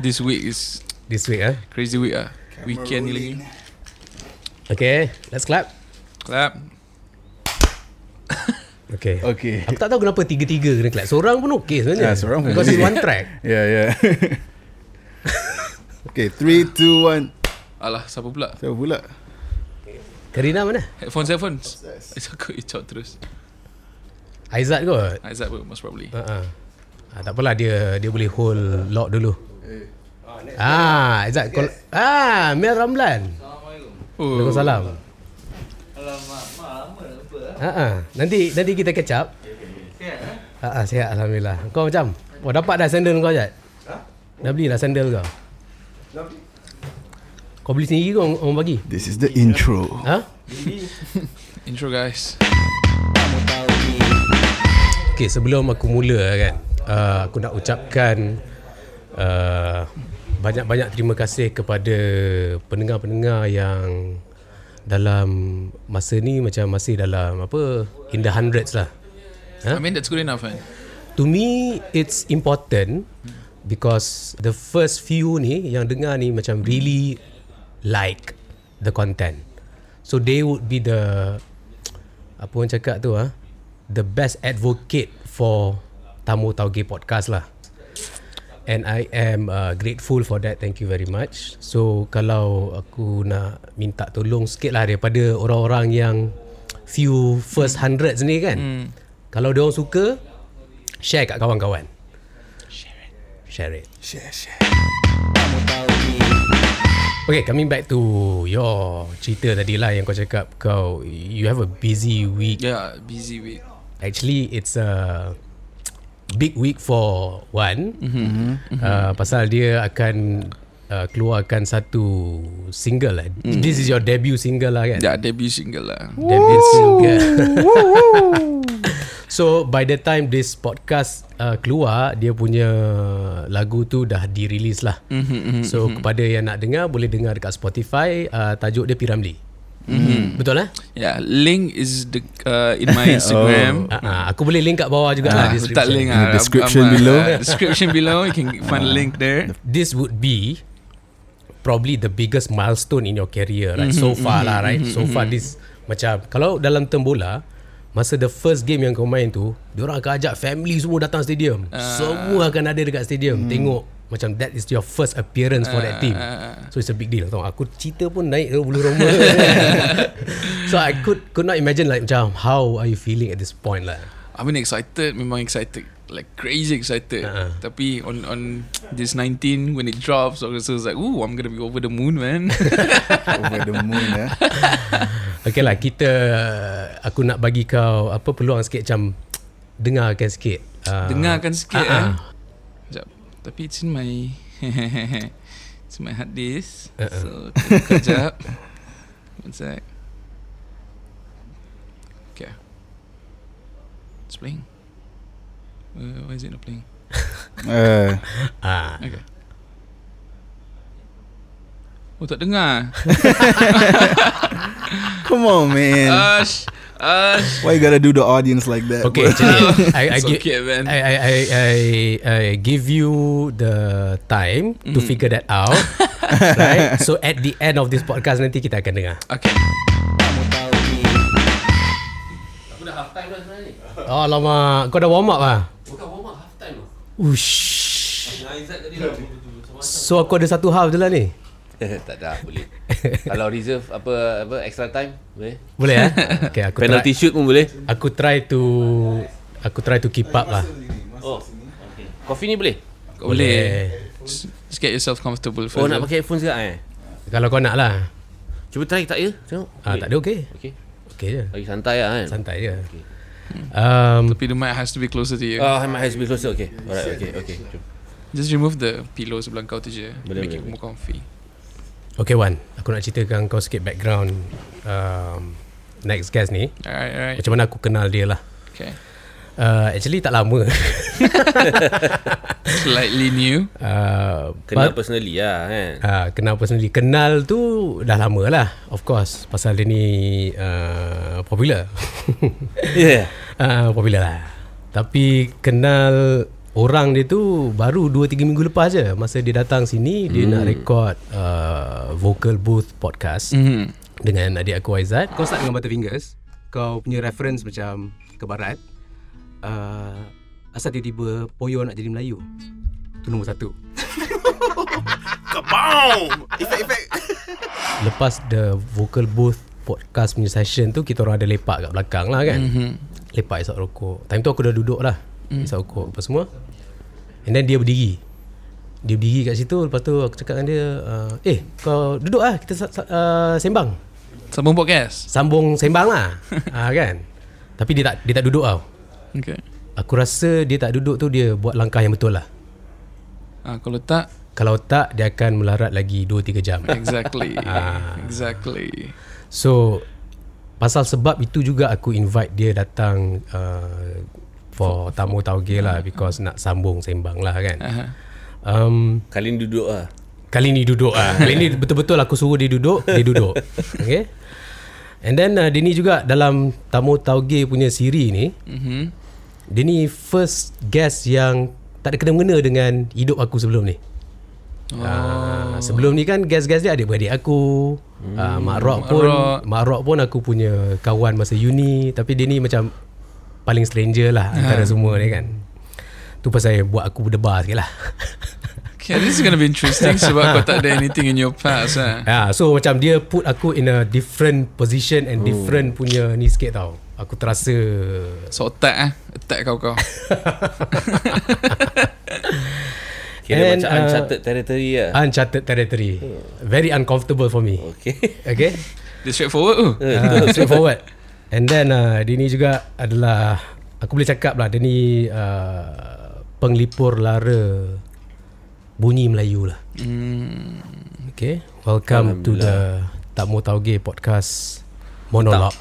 This week is This week ah. crazy week ah. Weekend ni lagi. Okay, let's clap. Clap. Okay. Okay. Aku tak tahu kenapa tiga-tiga kena clap. Seorang pun okey sebenarnya. Ah, seorang pun Because it's one track. Yeah, yeah. okay, three, two, one. Alah, siapa pula? Siapa pula? Karina mana? Headphones, headphones. It's aku icot terus. Aizat kot. Aizat pun most probably. Uh-uh. Ah, tak apalah dia dia boleh hold lock dulu. Ah, Aizat call. Ah, Mel Ramlan. Oh, Waalaikumsalam. Ha ah. Nanti nanti kita catch up. Ha ah, sihat alhamdulillah. Kau macam Oh dapat dah sandal kau Jad? Ha? Dah beli dah sandal kau? Dah beli. Kau beli sendiri ke orang, orang bagi? This is the intro. Ha? intro guys. Okay, sebelum aku mula kan, uh, aku nak ucapkan uh, banyak-banyak terima kasih kepada pendengar-pendengar yang dalam masa ni macam masih dalam apa in the hundreds lah. I mean that's good enough man. To me it's important because the first few ni yang dengar ni macam really like the content. So they would be the apa orang cakap tu ah the best advocate for Tamu Tauge podcast lah. And I am uh, grateful for that. Thank you very much. So kalau aku nak minta tolong sikit lah daripada orang-orang yang few first hundreds ni kan. Hmm. Kalau dia orang suka, share kat kawan-kawan. Share it. Share, share. Okay, coming back to your cerita tadi lah yang kau cakap kau you have a busy week. Yeah, busy week. Actually, it's a big week for one. Mm-hmm. Uh, pasal dia akan uh, keluarkan satu single lah. Mm. This is your debut single lah kan? Yeah, debut single lah. Debut single. so by the time this podcast uh, keluar, dia punya lagu tu dah dirilis lah. Mm-hmm, So kepada yang nak dengar boleh dengar dekat Spotify. Uh, tajuk dia Piramli. Mm-hmm. Betul lah? Yeah, link is the uh, in my Instagram. Uh, uh, aku boleh link kat bawah juga lah Ah, description. letak link In the ah. description I'm, uh, below. description below, you can find a link there. This would be probably the biggest milestone in your career right so far lah right so far this macam kalau dalam term bola masa the first game yang kau main tu diorang akan ajak family semua datang stadium semua akan ada dekat stadium tengok macam that is your first appearance for that team so it's a big deal tau aku cerita pun naik ke bulu roma so I could could not imagine like macam how are you feeling at this point lah I mean excited, memang excited, like crazy excited. Uh-uh. Tapi on on this 19 when it drops, I was like, ooh, I'm gonna be over the moon, man. Over the moon eh. Okay lah kita Aku nak bagi kau Apa peluang sikit macam Dengarkan sikit uh, Dengarkan sikit ah, eh. Tapi it's in my it's in my hard disk. Uh-uh. So kejap. One sec. Okay. It's playing. Uh, why is it not playing? Uh, ah. Okay. Oh tak dengar. come on, man. Ash. Ash. Why you gotta do the audience like that? Okay actually I, I, It's give, okay, man. I, I, I, I, I give you the time To figure that out Right? So at the end of this podcast Nanti kita akan dengar. Okay. Oh lama. Kau dah warm up lah Bukan warm up half time. Ush So aku ada satu half je lah ni tak ada boleh. Kalau reserve apa apa extra time boleh. Boleh eh Okay aku Penalty try, shoot pun boleh. Aku try to Aku try to keep up lah Oh. Okay. Coffee ni boleh? Kau boleh. Just just get yourself comfortable first. Oh nak pakai headphones ke eh? Kalau kau nak lah Cuba try tak ya? Tengok. ah, Tak ada okay Okey. Okay je Lagi santai lah kan. Santai je um, Tapi the mic has to be closer to you. Oh, my has to be closer. Okay. Alright, okay, okay. Jom. Just remove the pillow sebelah kau tu je. Boleh, Make it boleh, more comfy. Okay Wan Aku nak ceritakan kau sikit background um, Next guest ni Alright, alright. Macam mana aku kenal dia lah Okay. uh, Actually tak lama Slightly new. uh, Kenal but- personally lah kan. uh, Kenal personally Kenal tu dah lama lah Of course Pasal dia ni uh, Popular Yeah. uh, Popular lah Tapi kenal orang dia tu baru 2-3 minggu lepas je. Masa dia datang sini dia nak record uh, vocal booth podcast Mhm. dengan adik aku Aizat. Kau start dengan Butterfingers. Kau punya reference macam ke barat. Uh, asal tiba-tiba Poyo nak jadi Melayu? Tu nombor satu. Lepas the vocal booth podcast punya session tu kita orang ada lepak kat belakang lah kan. Mm-hmm. lepak isap rokok. Time tu aku dah duduk lah mm. isap rokok apa semua and then dia berdiri dia berdiri kat situ lepas tu aku cakap dengan dia uh, eh kau duduk lah kita uh, sembang Sambung podcast. sambung sembang lah uh, kan tapi dia tak dia tak duduk tau Okay. aku rasa dia tak duduk tu dia buat langkah yang betul lah Ah, kalau tak, kalau tak dia akan melarat lagi 2-3 jam exactly. exactly. So Pasal sebab itu juga aku invite dia datang uh, For tamu tauge lah Because nak sambung sembang lah kan Aha. um, Kali ni duduk lah. Kali ni duduk lah Kali ni betul-betul aku suruh dia duduk Dia duduk Okay And then uh, dia ni juga dalam tamu tauge punya siri ni Mhm. Dia ni first guest yang tak ada kena-mengena dengan hidup aku sebelum ni Oh. Uh, sebelum ni kan guest-guest dia adik-beradik aku. Hmm, uh, Mak Rock pun Rock. Mak Rock pun aku punya kawan masa uni tapi dia ni macam paling stranger lah antara semua ni kan. Tu pasal buat aku berdebar sikit lah. Okay, this is gonna be interesting sebab kau tak ada anything in your past eh. Ha, so macam dia put aku in a different position and different punya ni sikit tau. Aku terasa So attack eh. Attack kau-kau. Kira And, macam uh, uncharted territory lah. uncharted territory. Very uncomfortable for me. Okay. Okay? Dia straightforward tu. uh, straightforward. And then uh, dia ni juga adalah aku boleh cakap lah dia ni uh, penglipur lara bunyi Melayu lah. Hmm. Okay, welcome to the Tak Mau Tauge podcast monolog.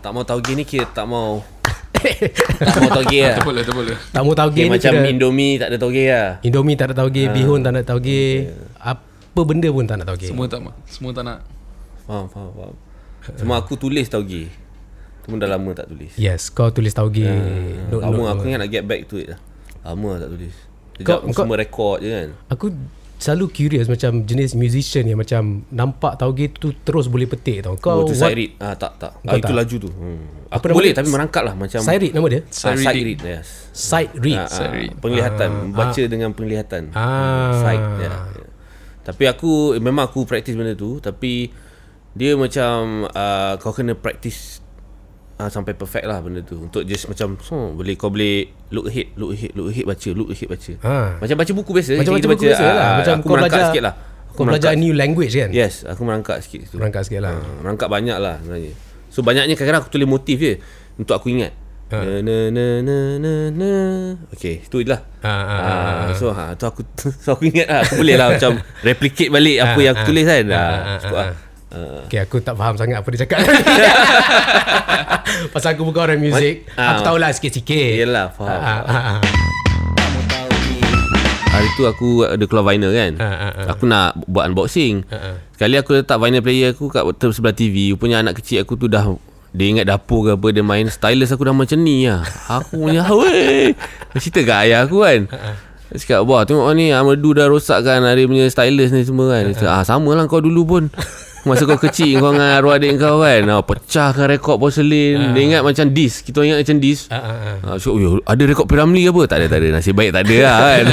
Tak mau tahu gini kira tak mau Tak mau toge lah Tak boleh, tak boleh. Tak Mau Tauge okay, ni Macam kira Indomie tak ada toge lah Indomie tak nak tauge, bihun tak nak tauge, apa benda pun tak nak tauge. Semua tak semua tak nak. Faham faham faham Cuma aku tulis Cuma dah lama tak tulis Yes, kau tulis tauge. Note- Lama note- aku ingat nak get back to it lah Lama tak tulis Kau- Sekejap kau- semua rekod je kan Aku selalu curious macam jenis musician yang macam nampak tauge tu terus boleh petik tau. Kau Oh, tu what- side read ah, Tak tak Kau ah, Itu tak? laju tu hmm. Apa Aku boleh dia? tapi merangkak lah Macam Side read nama dia? ah, Side Side read yes Side read. Ah, Side ah, read. Penglihatan Baca dengan penglihatan Ah. Side ya, ya. Tapi aku Memang aku practice benda tu Tapi Dia macam uh, Kau kena practice uh, Sampai perfect lah benda tu Untuk just macam so, boleh Kau boleh Look ahead Look ahead Look ahead baca Look ahead baca Ah. Macam baca buku biasa Macam kita baca buku biasa lah. ah, Macam Aku kau belajar sikit lah Kau belajar new language kan? Yes Aku merangkak sikit tu Merangkak sikit lah. Ah, Merangkak banyak lah sebenarnya So banyaknya kadang-kadang aku tulis motif je Untuk aku ingat Ha. na, na, na, na, na. Okay Itu lah Ah, ah, ah, Ah, so ha, tu aku so aku ingat lah aku boleh lah macam replicate balik apa Ah, yang aku ah. tulis kan. Ah, Ah, ah, cukup Ah. Okay, aku tak faham sangat apa dia cakap. Pasal aku bukan orang muzik, Ah. aku tahulah sikit-sikit. Yelah, faham. Ah, ah, ah. Hari tu aku ada keluar vinyl kan. Ah, ah, ah. Aku nak buat unboxing. Ah, ah. Sekali aku letak vinyl player aku kat sebelah TV. Rupanya anak kecil aku tu dah dia ingat dapur ke apa dia main stylus aku dah macam ni lah. Aku punya weh. Cerita kat ayah aku kan. Dia cakap Wah tengok ni Amadou dah rosak kan Dia punya stylus ni semua kan Dia cakap ah, Sama lah kau dulu pun Masa kau kecil Kau dengan arwah adik kau kan ah, Pecahkan rekod porselin Dia ingat macam disc Kita ingat macam disc Ah, ah, ah. Ah, so, yo, ada rekod Piramli apa? Tak ada, tak ada. Nasib baik tak ada lah kan.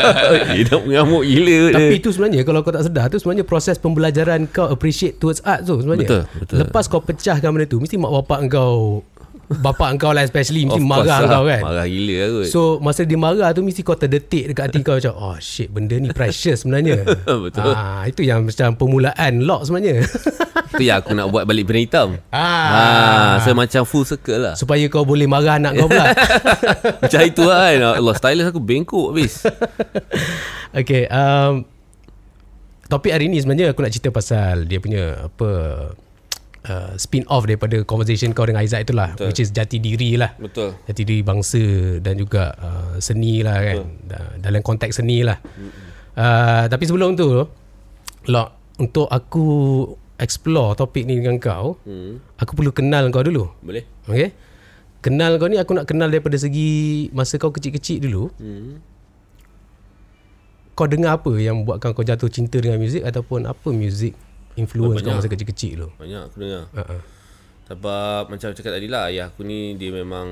Dia dah mengamuk gila. Tapi dia. itu sebenarnya kalau kau tak sedar tu sebenarnya proses pembelajaran kau appreciate towards art tu sebenarnya. Betul, betul. Lepas kau pecahkan benda tu mesti mak bapak kau bapak kau lah especially mesti Of marah course kau lah. kan. Marah gila lah kot. So masa dia marah tu mesti kau terdetik dekat hati kau macam oh shit benda ni precious sebenarnya. Betul. Ah itu yang macam permulaan lock sebenarnya. tu yang aku nak buat balik benda hitam. ah. Ah, so macam full circle lah. supaya kau boleh marah anak kau pula. macam itu lah kan. Allah, stylus aku bengkok habis. okay, um, topik hari ni sebenarnya aku nak cerita pasal dia punya apa uh, spin off daripada conversation kau dengan Aizat itulah Betul. which is jati diri lah. Betul. Jati diri bangsa dan juga uh, seni lah kan. Da- Dalam konteks seni lah. Uh, tapi sebelum tu, Lok, untuk aku explore topik ni dengan kau, Hmm. aku perlu kenal kau dulu. Boleh? Okay? Kenal kau ni aku nak kenal daripada segi masa kau kecil-kecil dulu. Hmm. kau dengar apa yang buatkan kau jatuh cinta dengan muzik ataupun apa muzik influence kau Banyak. masa kecil-kecil tu? Banyak aku dengar Uh-uh. Sebab macam cakap tadi lah Ayah aku ni dia memang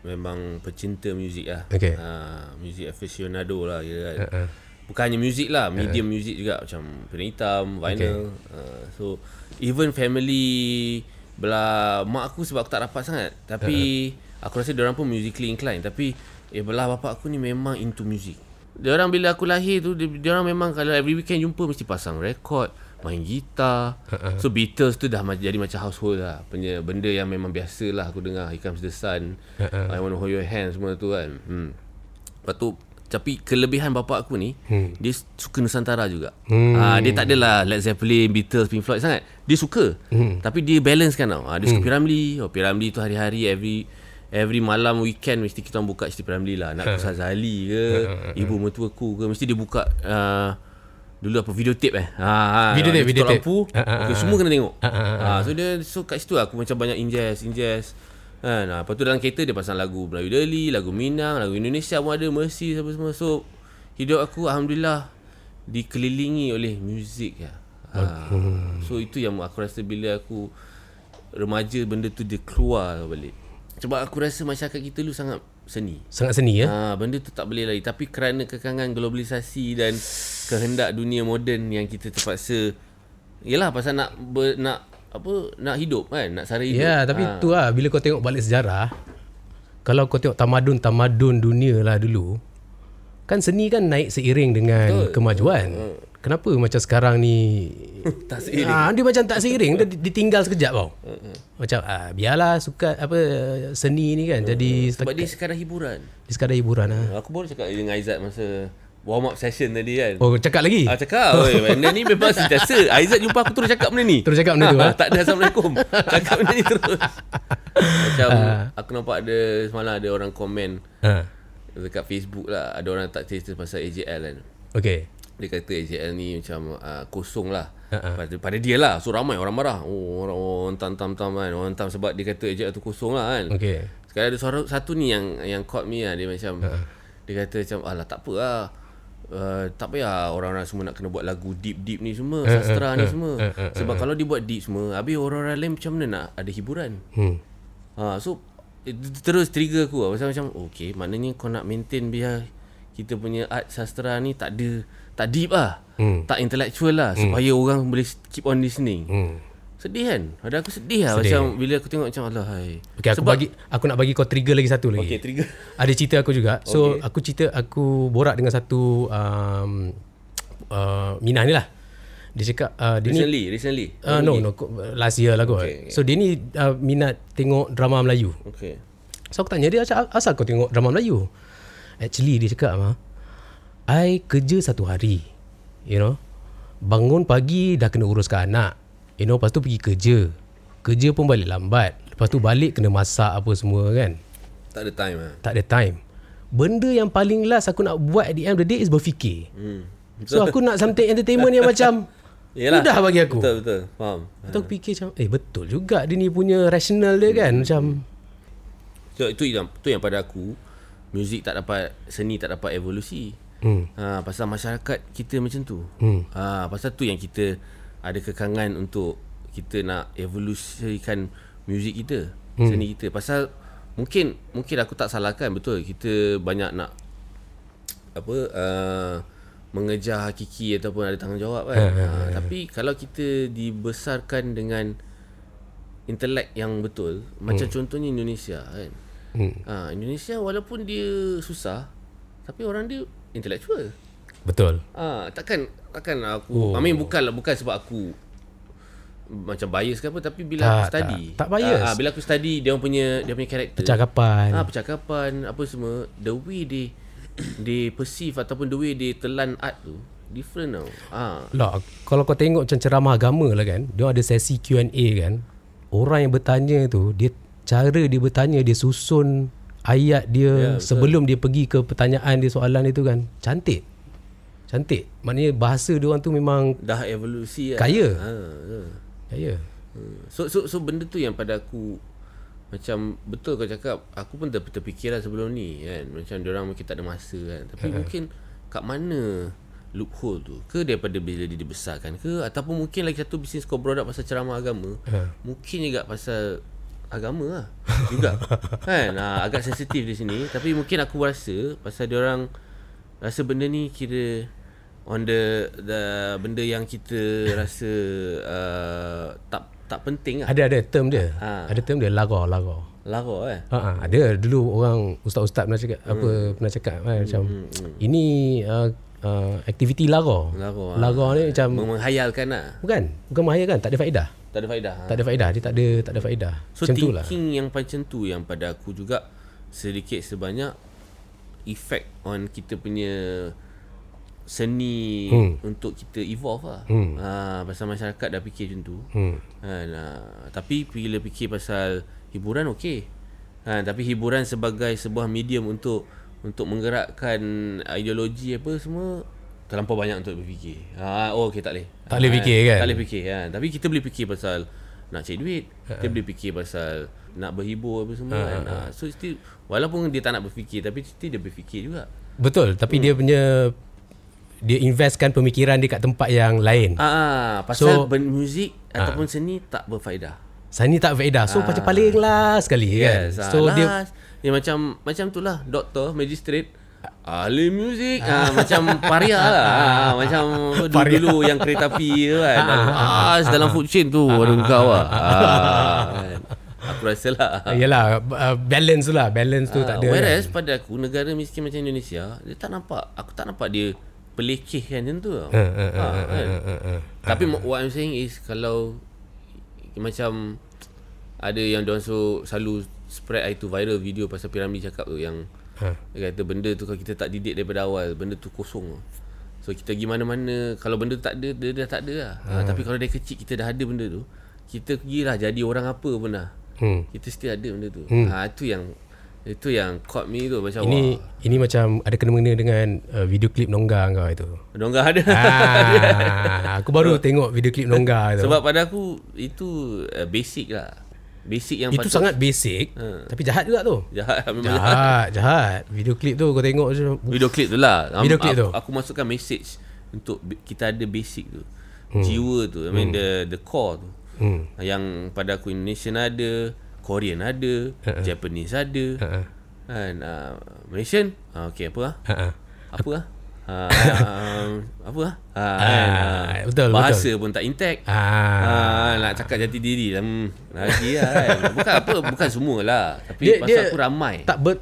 Memang pecinta muzik lah Okay. ha, Muzik aficionado lah kira kan Uh-uh. Bukan hanya muzik lah Medium muzik juga Macam Pena Hitam Vinyl uh, So Even family Belah Mak aku sebab aku tak rapat sangat Tapi Aku rasa diorang pun musically inclined Tapi Eh belah bapak aku ni memang into music Diorang bila aku lahir tu dia- Diorang memang Kalau every weekend jumpa Mesti pasang rekod Main gitar So Beatles tu dah jadi macam household lah Punya Benda yang memang biasa lah Aku dengar Here Comes the Sun I Wanna Hold Your Hand Semua tu kan hmm. Lepas tu tapi kelebihan bapak aku ni hmm. dia suka Nusantara juga. Hmm. Ha, dia tak adalah Led Zeppelin, Beatles, Pink Floyd sangat. Dia suka. Hmm. Tapi dia balance kan tau. Ha, dia suka hmm. Piramli. Oh, Piramli tu hari-hari every every malam weekend mesti kita buka cerita Piramli lah. Nak Kusaz Ali ke, ibu mertua aku ke mesti dia buka uh, dulu apa videotape eh. Ha, ha Videotape, videotape. lampu. Ha, ha, Okay, ha, semua kena tengok. Ha, ha, ha, Ha, so dia so kat situ aku macam banyak ingest, ingest. Kan, ha, lepas tu dalam kereta dia pasang lagu Melayu Deli, lagu Minang, lagu Indonesia pun ada, Mercy apa semua. So hidup aku alhamdulillah dikelilingi oleh muzik ya. Ha, so itu yang aku rasa bila aku remaja benda tu dia keluar balik. Sebab aku rasa masyarakat kita dulu sangat seni. Sangat seni ya. Ha, benda tu tak boleh lari Tapi kerana kekangan globalisasi Dan kehendak dunia moden Yang kita terpaksa Yelah pasal nak ber, Nak Apa Nak hidup kan Nak sara hidup Ya, tapi ha. tu lah bila kau tengok balik sejarah, kalau kau tengok tamadun-tamadun dunia lah dulu, kan seni kan naik seiring dengan Betul. kemajuan. Kenapa macam sekarang ni Tak seiring. Ah, dia macam tak seiring, dia ditinggal sekejap tau. Macam ah, biarlah suka apa seni ni kan jadi Sebab dia sekadar hiburan dia sekadar hiburan ah. Aku baru cakap dengan Aizat Masa warm up session tadi kan Oh, cakap lagi. Ah, cakap Oi, benda ni memang sentiasa Aizat jumpa aku terus cakap benda ni Terus cakap benda tu ah. Tak ada Assalamualaikum Cakap benda ni terus Macam Aku nampak ada Semalam ada orang komen Ha. Dekat Facebook lah Ada orang tak cerita pasal AJL kan. Okey. Dia kata AJL ni macam uh, kosong lah. Ha-ha. pada, pada dia lah So ramai orang marah. Oh orang, orang tam-tam-tam kan Orang tam sebab dia kata AJL tu kosong lah kan. Okey. Sekarang ada suara satu ni yang yang caught me lah Dia macam Ha. Dia kata macam Alah tak apa lah. Uh, tak payah orang-orang semua nak kena buat lagu deep-deep ni semua Sastra ni semua. Sebab kalau dia buat deep semua Habis orang-orang lain macam mana nak? Ada hiburan. Hmm. Ha, so terus trigger aku lah. Macam macam okay, maknanya kau nak maintain biar kita punya art sastra ni tak ada tak deep lah. Hmm. Tak intellectual lah supaya orang boleh keep on listening. Hmm. Sedih kan? Ada aku sedih lah Sedih. macam bila aku tengok macam Allah hai. Okey, aku bagi aku nak bagi kau trigger lagi satu lagi. Okay, trigger. Ada cerita aku juga. So okay. aku cerita aku borak dengan satu um, uh, Minah ni lah. Dia cakap uh, dia ni Recently, recently. uh, no no last year lah kot. Okay, okay. So dia ni uh, minat tengok drama Melayu. Okay. So aku tanya dia asal, asal kau tengok drama Melayu? Actually dia cakap mah I kerja satu hari. You know. Bangun pagi dah kena uruskan anak. You know lepas tu pergi kerja. Kerja pun balik lambat. Lepas tu balik kena masak apa semua kan. Tak ada time lah. Tak ada time. Benda yang paling last aku nak buat at the end of the day is berfikir. Hmm. So aku nak something entertainment yang macam Yalah. mudah bagi aku. Betul, betul. Faham. Tu aku fikir macam eh betul juga dia ni punya rational dia kan macam So, itu yang tu yang pada aku muzik tak dapat seni tak dapat evolusi. hmm. Ha, pasal masyarakat kita macam tu. Hmm. Ha, pasal tu yang kita ada kekangan untuk kita nak evolusikan muzik kita, hmm. seni kita. Pasal mungkin mungkin aku tak salahkan betul kita banyak nak apa uh, mengejar hakiki ataupun ada tanggungjawab kan. ha, tapi kalau kita dibesarkan dengan intelek yang betul, macam contohnya Indonesia kan. Hmm. Ha, Indonesia walaupun dia susah tapi orang dia intellectual. betul. Ah, takkan takkan aku oh. I mean bukanlah bukan sebab aku macam bias ke apa tapi bila Tak, aku study. tak. Tak bias. Ah, bila aku study dia punya dia punya karakter. Percakapan. Ah, percakapan apa semua the way they they perceive ataupun the way they telan art tu different tau. Ah. Lah, kalau kau tengok macam ceramah agama lah kan, dia ada sesi Q&A kan. Orang yang bertanya tu, dia cara dia bertanya, dia susun ayat dia Ya, yeah, betul. sebelum dia pergi ke pertanyaan dia soalan itu kan. Cantik. Cantik. Maknanya bahasa dia orang tu memang Dah evolusi lah. Kaya. Ha, betul. ya. Hmm. So so so benda tu yang pada aku macam betul kau cakap aku pun ter, terfikir lah sebelum ni kan? Macam dia orang mungkin tak ada masa kan? Tapi mungkin kat mana loophole tu? Ke daripada bila dia dibesarkan ke? Ataupun mungkin lagi satu bisnes kau up pasal ceramah agama Ha. mungkin juga pasal agama lah. Juga. Kan? Ha, agak sensitif di sini. Tapi mungkin aku rasa pasal dia orang rasa benda ni kira on the the benda yang kita rasa uh, tak tak penting lah Ada ada term dia. Ha. Ada term dia lagar lagar. lara eh Ha, ha, ada dulu orang ustaz-ustaz pernah cakap apa pernah cakap kan, macam ini uh, uh, aktiviti lagar. Lagar, ha. Lagar ni macam menghayalkan lah bukan bukan mahir kan tak ada faedah. tak ada faedah ha. Tak ada faedah, dia tak ada tak ada faedah. So macam lah. thinking yang macam tu yang pada aku juga sedikit sebanyak effect on kita punya seni hmm. untuk kita evolve lah. Hmm. Ha, pasal masyarakat dah fikir macam tu. Hmm. Ha, nah, tapi bila fikir pasal hiburan okey. Ha, tapi hiburan sebagai sebuah medium untuk untuk menggerakkan ideologi apa semua terlampau banyak untuk berfikir. Ha, oh okey tak boleh. Tak boleh Ha, fikir kan? Tak boleh fikir kan. Tapi kita boleh fikir pasal nak cari duit. Ha, Kita boleh fikir pasal nak berhibur apa semua kan. Ha, so still walaupun dia tak nak berfikir tapi still dia berfikir juga. Betul, tapi Hmm. dia punya dia investkan pemikiran dia kat tempat yang lain. Ah, pasal So- so, muzik ataupun seni tak berfaedah. Sani tak faedah. So macam paling last sekali kan. Yes, So ah, dia last, dia macam macam tu lah doktor, magistrate Ahli muzik ah, Macam paria lah. Ah, Macam dulu, dulu yang kereta api tu kan? Ah, Dalam food chain tu Ada kau lah. Ah, kan. Aku rasa lah Yalah uh, balance tu lah. Balance tu tak ada. Whereas pada aku Negara miskin macam Indonesia Dia tak nampak Aku tak nampak dia Pelekehkan macam tu tau. uh, uh, Ah, kan. uh, uh, uh. Tapi what I'm saying is Kalau Macam Ada yang diorang so Selalu spread itu viral video Pasal Piramli cakap tu Yang Ha. Dia kata benda tu Kalau kita tak didik daripada awal Benda tu kosong So kita pergi mana-mana Kalau benda tu tak ada Dia dah tak ada lah ha. Tapi kalau dari kecil Kita dah ada benda tu Kita pergilah Jadi orang apa pun dah Hmm. Kita still ada benda tu ha, Itu yang Itu yang caught me tu Macam Ini wah ini macam ada kena-mengena dengan uh, video klip Nongga kau itu. Dongga ada ah, aku baru tengok video klip Nongga tu. Sebab pada aku Itu uh, basic lah Basic yang itu patut sangat basic Ha. tapi jahat juga tu. Jahat memang jahat. Jahat, jahat. Video klip tu kau tengok macam Video klip tu lah Video klip aku, tu. Aku masukkan message Untuk kita ada basic tu hmm. Jiwa tu I mean the the core tu Hmm. Yang pada aku Indonesian ada Korean ada Ha, Japanese ada Ha-ha. Kan uh, Malaysian uh, Okay apa lah Ha-ha. Apa lah uh, um, Apa lah uh, kan, uh, betul, Bahasa pun tak intact Ah. Ah, nak cakap jati diri hmm, lagi lah kan. Bukan apa bukan semualah. Tapi Dia- pasal dia aku ramai. Tak ber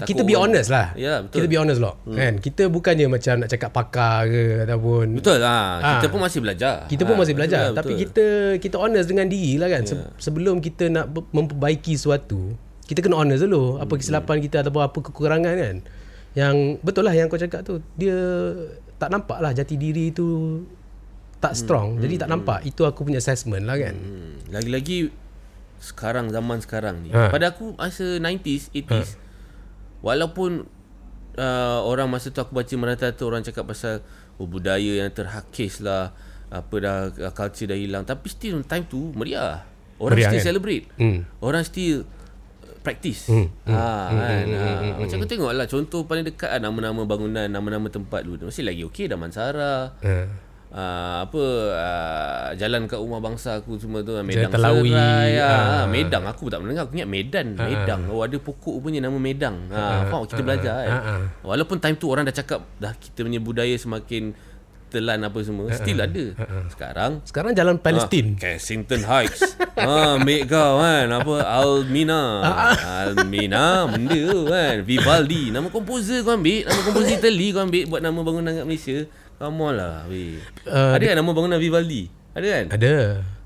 Takut kita be orang- honest lah. Ya, betul. Kita be honest loh. Hmm. Kan? Kita bukannya macam nak cakap pakar ke ataupun Betul ah. Kita Ah. pun masih belajar. Kita pun Ah, masih belajar betul, tapi betul. kita kita honest dengan diri lah kan. Se- sebelum kita nak memperbaiki sesuatu, kita kena honest dulu apa kesilapan kita ataupun apa kekurangan kan. Yang betul lah yang kau cakap tu, dia tak nampak lah jati diri tu tak strong. Jadi tak nampak. Itu aku punya assessment lah kan. Hmm, lagi-lagi sekarang zaman sekarang ni. Ha. Pada aku masa 90s, 80s walaupun uh, orang masa tu aku baca merata-rata orang cakap pasal oh, budaya yang terhakis lah apa dah uh, culture dah hilang tapi still time tu meriah. Orang Meriah, still kan? celebrate. Hmm. Orang still uh, practice. Hmm. Ha, kan. ha. Macam aku tengok lah contoh paling dekat lah, nama-nama bangunan, nama-nama tempat dulu. Masih lagi okey Damansara. Ha. Uh, apa uh, jalan kat rumah bangsa aku semua tu Medang Telawi, Serai ah. ah. Medang aku tak pernah dengar aku ingat Medan Medang oh ada pokok punya nama Medang ha faham kita belajar kan? Ah, ah. walaupun time tu orang dah cakap dah kita punya budaya semakin telan apa semua still ada. Sekarang Sekarang jalan Ah, Palestin. Kensington Heights. Ha, Ambil kau kan? Apa Almina. Almina Benda tu kan? Vivaldi Nama komposer kau ambil Nama komposer Italy kau ambil Buat nama bangunan kat Malaysia Come on lah weh. Uh, Ada kan nama bangunan Vivaldi Ada kan Ada.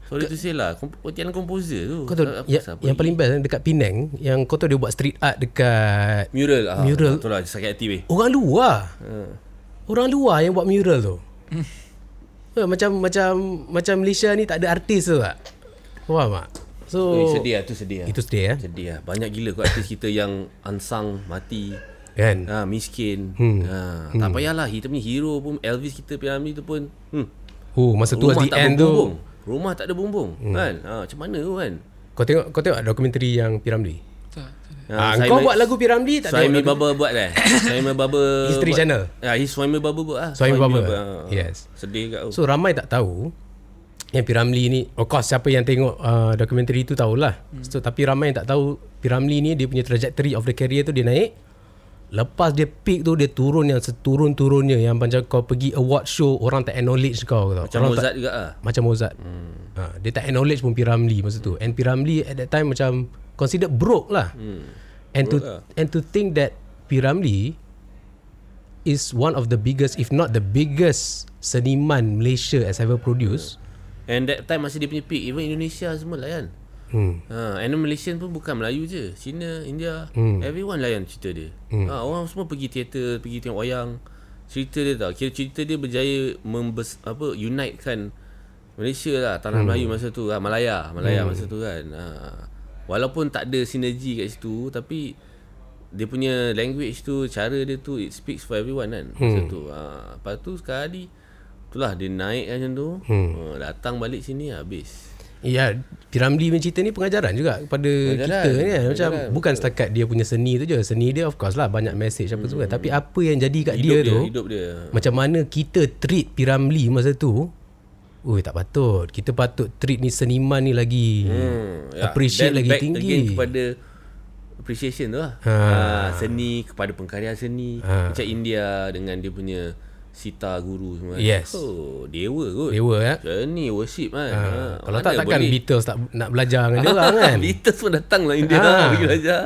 Sorry to say lah Komp- Tiada komposer tu Kau tahu Apa ya, apa yang ni? paling best kan, dekat Penang yang kau tahu dia buat street art dekat Mural ah, Mural. Betul lah sakit hati weh orang luar. ha. Orang luar yang buat mural tu. Eh, macam macam macam Malaysia ni tak ada artis tu tak? Faham tak? So Eh, sedih lah tu sedih lah itu sedih eh. Sedih lah Banyak gila kot artis kita yang Unsung Mati Kan? ha, Miskin Hmm. ha, Tak payahlah Kita punya hero pun Elvis kita Piramli tu pun hmm, Oh, masa tu Rumah di tak end tu Rumah tak ada bumbung hmm. kan ha, Macam mana tu kan kau tengok kau tengok dokumentari yang Piramli? Tak, tak ada. Ah, Simon- kau buat lagu Piramli tak Suami? Baba buat eh Suami Baba History buat. Channel? Ya his Suami Baba buat lah Suami Baba? ah. Yes. Sedih kat aku So ramai tak tahu yang Piramli ni of course siapa yang tengok uh, dokumentari tu tahulah. Hmm. So tapi ramai yang tak tahu Piramli ni dia punya trajectory of the career tu dia naik Lepas dia peak tu dia turun yang seturun-turunnya yang macam kau pergi award show orang tak acknowledge kau tau. Macam orang Mozart tak, juga lah macam Mozart. Hmm. Ha, dia tak acknowledge pun Piramli masa tu. And Piramli at that time macam considered broke lah. Hmm. And to Broke lah. and to think that Piramli is one of the biggest if not the biggest seniman Malaysia has ever produced. And that time masih dia punya peak Even Indonesia semua layan Hmm. ha, And Malaysian pun bukan Melayu je Cina, India hmm. Everyone layan cerita dia hmm. ha, Orang semua pergi teater Pergi tengok wayang Cerita dia tau Kira cerita dia berjaya membes, apa Unite kan Malaysia lah Tanah hmm. Melayu masa tu ha, Malaya Malaya hmm. masa tu kan ha, Walaupun tak ada sinergi kat situ Tapi Dia punya language tu Cara dia tu It speaks for everyone kan Masa Hmm. tu ha, Lepas tu sekarang ni Itulah dia naik kan macam tu Hmm. ha, Datang balik sini habis Ya, Piramli punya cerita ni pengajaran juga kepada Pengajaran. kita ni kan. Macam Pengajaran, bukan setakat dia punya seni tu je. Seni dia of course lah banyak message apa semua. Tapi apa yang jadi kat Hidup dia, dia, tu Hidup dia macam mana kita treat Piramli masa tu Ui tak patut Kita patut treat ni seniman ni lagi Hmm, Appreciate Then lagi back tinggi again kepada appreciation tu lah. Ha. Ha. seni kepada pengkarya seni. Ha. Macam India dengan dia punya sita guru semua. Yes. Oh, dewa kot. Dewa ya Seni worship kan. ha. Ha. Kalau Mana tak takkan boleh. Beatles tak nak belajar dengan dia orang kan Beatles pun datang lah India Ha. ha. pergi belajar.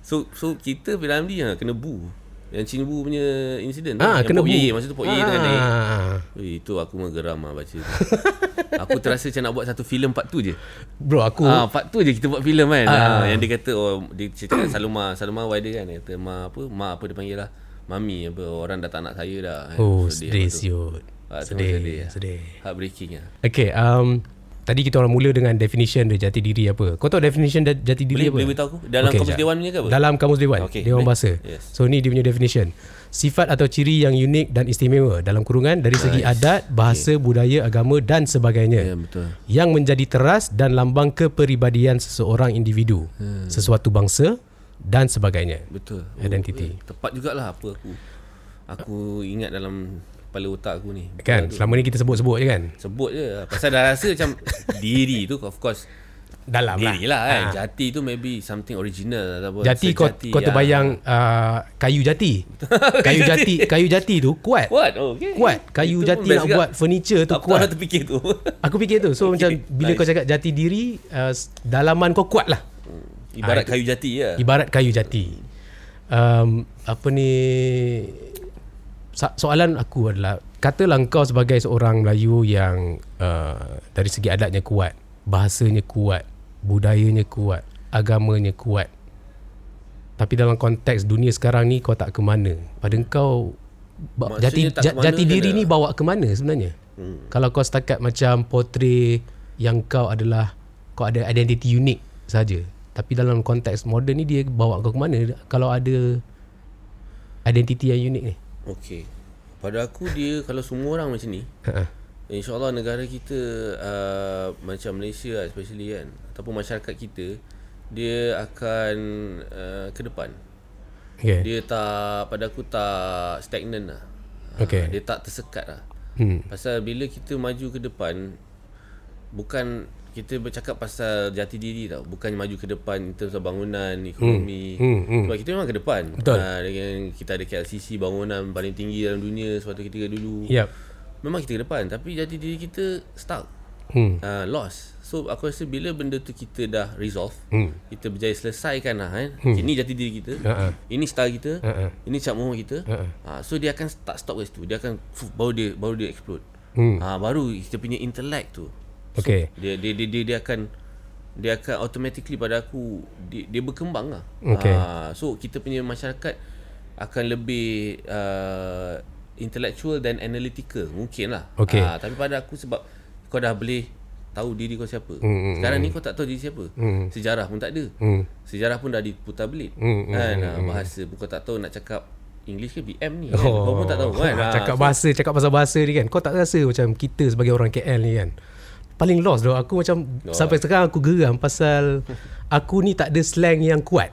So so kita Piramli ha, kena bu. Yang Chin Bu punya insiden tu. Ah, yang kena Pok bu. Ye, masa tu Pok Ye tengah naik. Ah. Ui, itu aku menggeram lah baca tu. aku terasa macam nak buat satu filem part tu je. Bro aku Ah, part tu je kita buat filem kan. Ah. Ah. yang dia kata oh dia cerita Saluma, Saluma wider kan dia kata ma apa, ma apa dia panggil lah. Mami apa orang dah tak nak saya dah. kan. Oh sedih tu. siut Ah, Sedih sedih, ah. Sedih Heartbreaking lah. Okay um, Tadi kita orang mula dengan definition dia jati diri apa. Kau tahu definition jati diri Boleh- apa? boleh beritahu aku? Dalam kamus jap. Dewan punya ke apa? Dalam kamus Dewan. Okey, Dewan boleh. Bahasa. Yes. So ni dia punya definition. Sifat atau ciri yang unik dan istimewa dalam kurungan dari segi adat, bahasa, budaya, agama dan sebagainya. Ya betul. Yang menjadi teras dan lambang kepribadian seseorang individu, Hmm. sesuatu bangsa dan sebagainya. Betul. Identity. eh, tepat jugalah apa aku. Aku ingat dalam kepala otak aku ni. Kan? Tu. Selama ni kita sebut-sebut je kan? Sebut je Pasal dah rasa macam Diri tu of course Dalam lah. Diri lah kan Ha. Jati tu maybe Something original atau apa. Jati kau kau ya. terbayang uh, kayu jati. kayu jati kayu jati tu kuat. Kuat oh, okay. Kuat. Kayu Itu jati nak juga. buat furniture tu Aku kuat. tak terfikir tu Aku fikir tu. So macam bila nice. kau cakap jati diri uh, dalaman kau kuat lah. Ibarat Ah, kayu jati ya. Ibarat kayu jati. Um, apa ni soalan aku adalah katalah kau sebagai seorang Melayu yang uh, dari segi adatnya kuat, bahasanya kuat, budayanya kuat, agamanya kuat. Tapi dalam konteks dunia sekarang ni kau tak ke mana? Pada kau Maksudnya jati jati diri ni bawa ke mana sebenarnya? Hmm. Kalau kau setakat macam portray yang kau adalah kau ada identiti unik saja. Tapi dalam konteks moden ni dia bawa kau ke mana kalau ada identiti yang unik ni? Okey. Pada aku dia kalau semua orang macam ni, Ha. InsyaAllah negara kita uh, Macam Malaysia especially kan Ataupun masyarakat kita Dia akan uh, ke depan Okay. Dia tak Pada aku tak stagnan lah Okey. Ah, Dia tak tersekat lah Hmm. Pasal bila kita maju ke depan Bukan Kita bercakap pasal jati diri tau Bukan maju ke depan In terms of bangunan Ekonomi Hmm, hmm. Sebab kita memang ke depan Betul. Dengan Kita ada KLCC Bangunan paling tinggi dalam dunia Suatu ketika dulu Yep. Memang kita ke depan Tapi jati diri kita Stuck Hmm. uh, Lost So aku rasa bila benda tu kita dah resolve Hmm. Kita berjaya selesaikan lah kan hmm. Ini jati diri kita Ha-ha. Ini style kita Ha-ha. Ini cap mohon kita Ha-ha. uh, So dia akan tak stop kat situ Dia akan fuh, Baru dia baru dia explode Hmm. uh, Baru kita punya intellect tu Okay. dia, dia, dia, dia, dia akan Dia akan automatically pada aku Dia, dia berkembang lah Okay. Ah, So kita punya masyarakat Akan lebih uh, Intellectual dan analytical Mungkin lah Okay. Ah, Tapi pada aku sebab Kau dah boleh Tahu diri kau siapa Hmm, hmm, Sekarang ni kau tak tahu diri siapa Hmm. Sejarah pun tak ada Hmm. Sejarah pun dah diputar belit Hmm, hmm, kan? hmm, Ah, Bahasa pun kau tak tahu nak cakap English ke BM ni kan? Oh, Kau pun tak tahu kan Cakap so- bahasa Cakap pasal bahasa ni kan Kau tak rasa macam Kita sebagai orang KL ni kan Paling lost doh Aku macam Oh. Sampai sekarang aku geram Pasal Aku ni tak ada slang yang kuat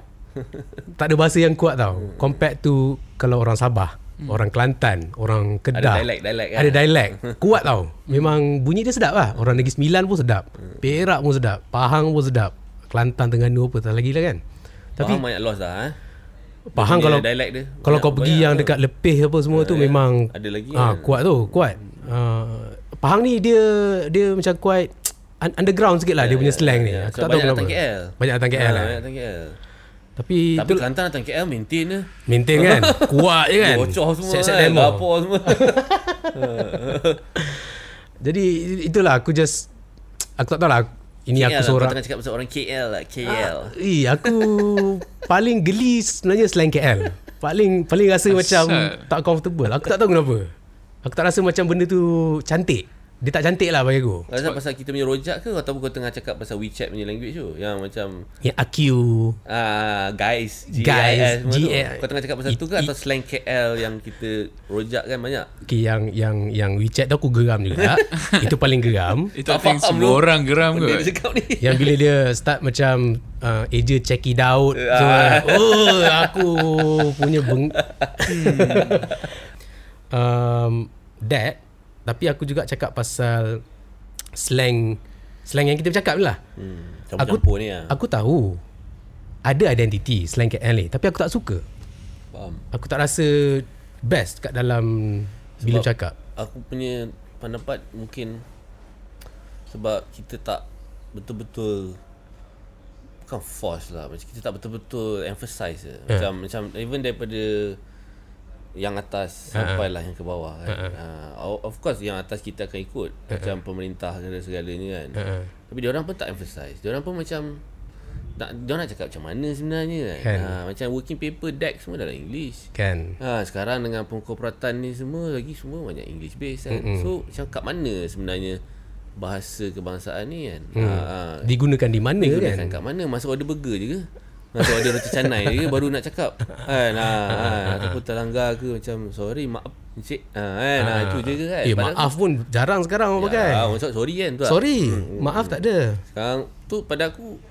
tak ada bahasa yang kuat tau. Compared to kalau orang Sabah, orang Kelantan, orang Kedah. dialect- dialect kan? Ada dialect. Kuat tau. Memang bunyi dia sedap lah. Orang Negeri Sembilan pun sedap. Perak pun sedap. Pahang pun sedap. Kelantan, Terengganu apa tak lagi lah kan. Tapi Faham banyak lost dah eh? Pahang Dia kalau dialect dia. kalau Banyak- kau pergi yang dekat Lepeh apa semua tu memang Ada lagi ah kan? kuat tu, kuat. Uh, Pahang ni dia dia macam quite un- underground sikit lah dia punya slang ni. ya. Aku Sebab tak tahu banyak kenapa. datang KL. Banyak datang KL Ah, lah. Banyak datang KL. Tapi Tapi tu Kelantan datang KL maintain je. maintain kan. kuat je kan. Bocor semua Set-set kan. demo. Dapur semua. Jadi itulah aku just aku tak tahu lah ini KL aku lah, seorang Kau tengah cakap pasal orang KL lah. KL. Eh, aku paling geli sebenarnya slang KL. Paling paling rasa macam tak comfortable. Aku tak tahu kenapa. Aku tak rasa macam benda tu cantik. Dia tak cantik lah bagi aku. Rasa pasal kita punya rojak ke Ataupun kau tengah cakap pasal WeChat punya language tu Yang macam Yang AQ ah guys Guys. GIS. Kau tengah cakap pasal tu ke Atau slang KL Yang kita rojak kan banyak okay, yang yang yang WeChat tu aku geram juga. Itu paling geram. Itu Tak faham semua orang geram Benda dia cakap ni Yang bila dia start macam uh, Eja check it out so, Ah. Oh aku punya beng um, That Tapi aku juga cakap pasal Slang Slang yang kita bercakap lah hmm, Aku- ni lah Aku tahu Ada identiti Slang KL ni Tapi aku tak suka. Faham. Aku tak rasa Best kat dalam Bila Sebab- bercakap. Aku punya pendapat mungkin Sebab kita tak Betul-betul Bukan force lah Macam kita tak betul-betul emphasize je. Ya. Macam macam even daripada yang atas sampailah yang ke bawah kan. Uh, of course yang atas kita akan ikut macam pemerintah dan segalanya kan. Ha-ha. Tapi dia orang pun tak emphasize. Dia orang pun macam nak dia nak cakap macam mana sebenarnya kan. Kan. Ha, macam working paper deck semua dalam English. Kan Ha, sekarang dengan pengkorporatan ni semua lagi semua banyak English based kan. Mm-hmm. So macam kat mana sebenarnya bahasa kebangsaan ni kan? Mm. Ha, ha, Digunakan di mana digunakan kan kat mana? Masuk order burger je ke? Masuk order roti canai ke baru nak cakap? Kan? Ha, ha, ataupun terlanggar ke macam sorry maaf encik. Ha, kan? Ha, itu je ke kan? Eh Padahal- maaf pun Jarang sekarang orang pakai Ya, maksud sorry kan tu. lah. Sorry Maaf tak ada Sekarang tu pada aku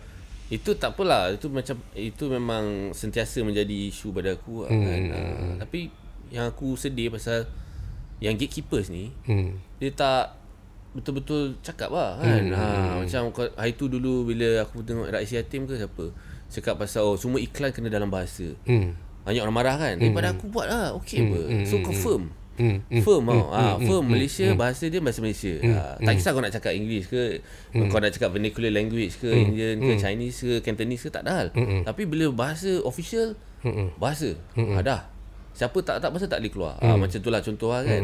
itu tak apalah itu macam itu memang sentiasa menjadi isu pada aku hmm. kan. Uh, tapi yang aku sedih pasal yang gatekeepers ni hmm. dia tak betul-betul cakap lah kan. Hmm. Ha macam hari tu dulu bila aku tengok Raisi Yatim ke siapa cakap pasal oh semua iklan kena dalam bahasa. Hmm. Banyak orang marah kan. Daripada aku buat lah okey apa. So confirm. Hmm. Firm tau. Ah, firm Malaysia bahasa dia bahasa Malaysia. Ah, tak kisah kau nak cakap English ke, kau nak cakap vernacular language ke, Indian ke, Chinese ke, Cantonese ke tak ada hal. Tapi bila bahasa official bahasa. Ah, dah. Siapa tak tak bahasa tak boleh keluar. Ah, macam tu lah contoh lah kan.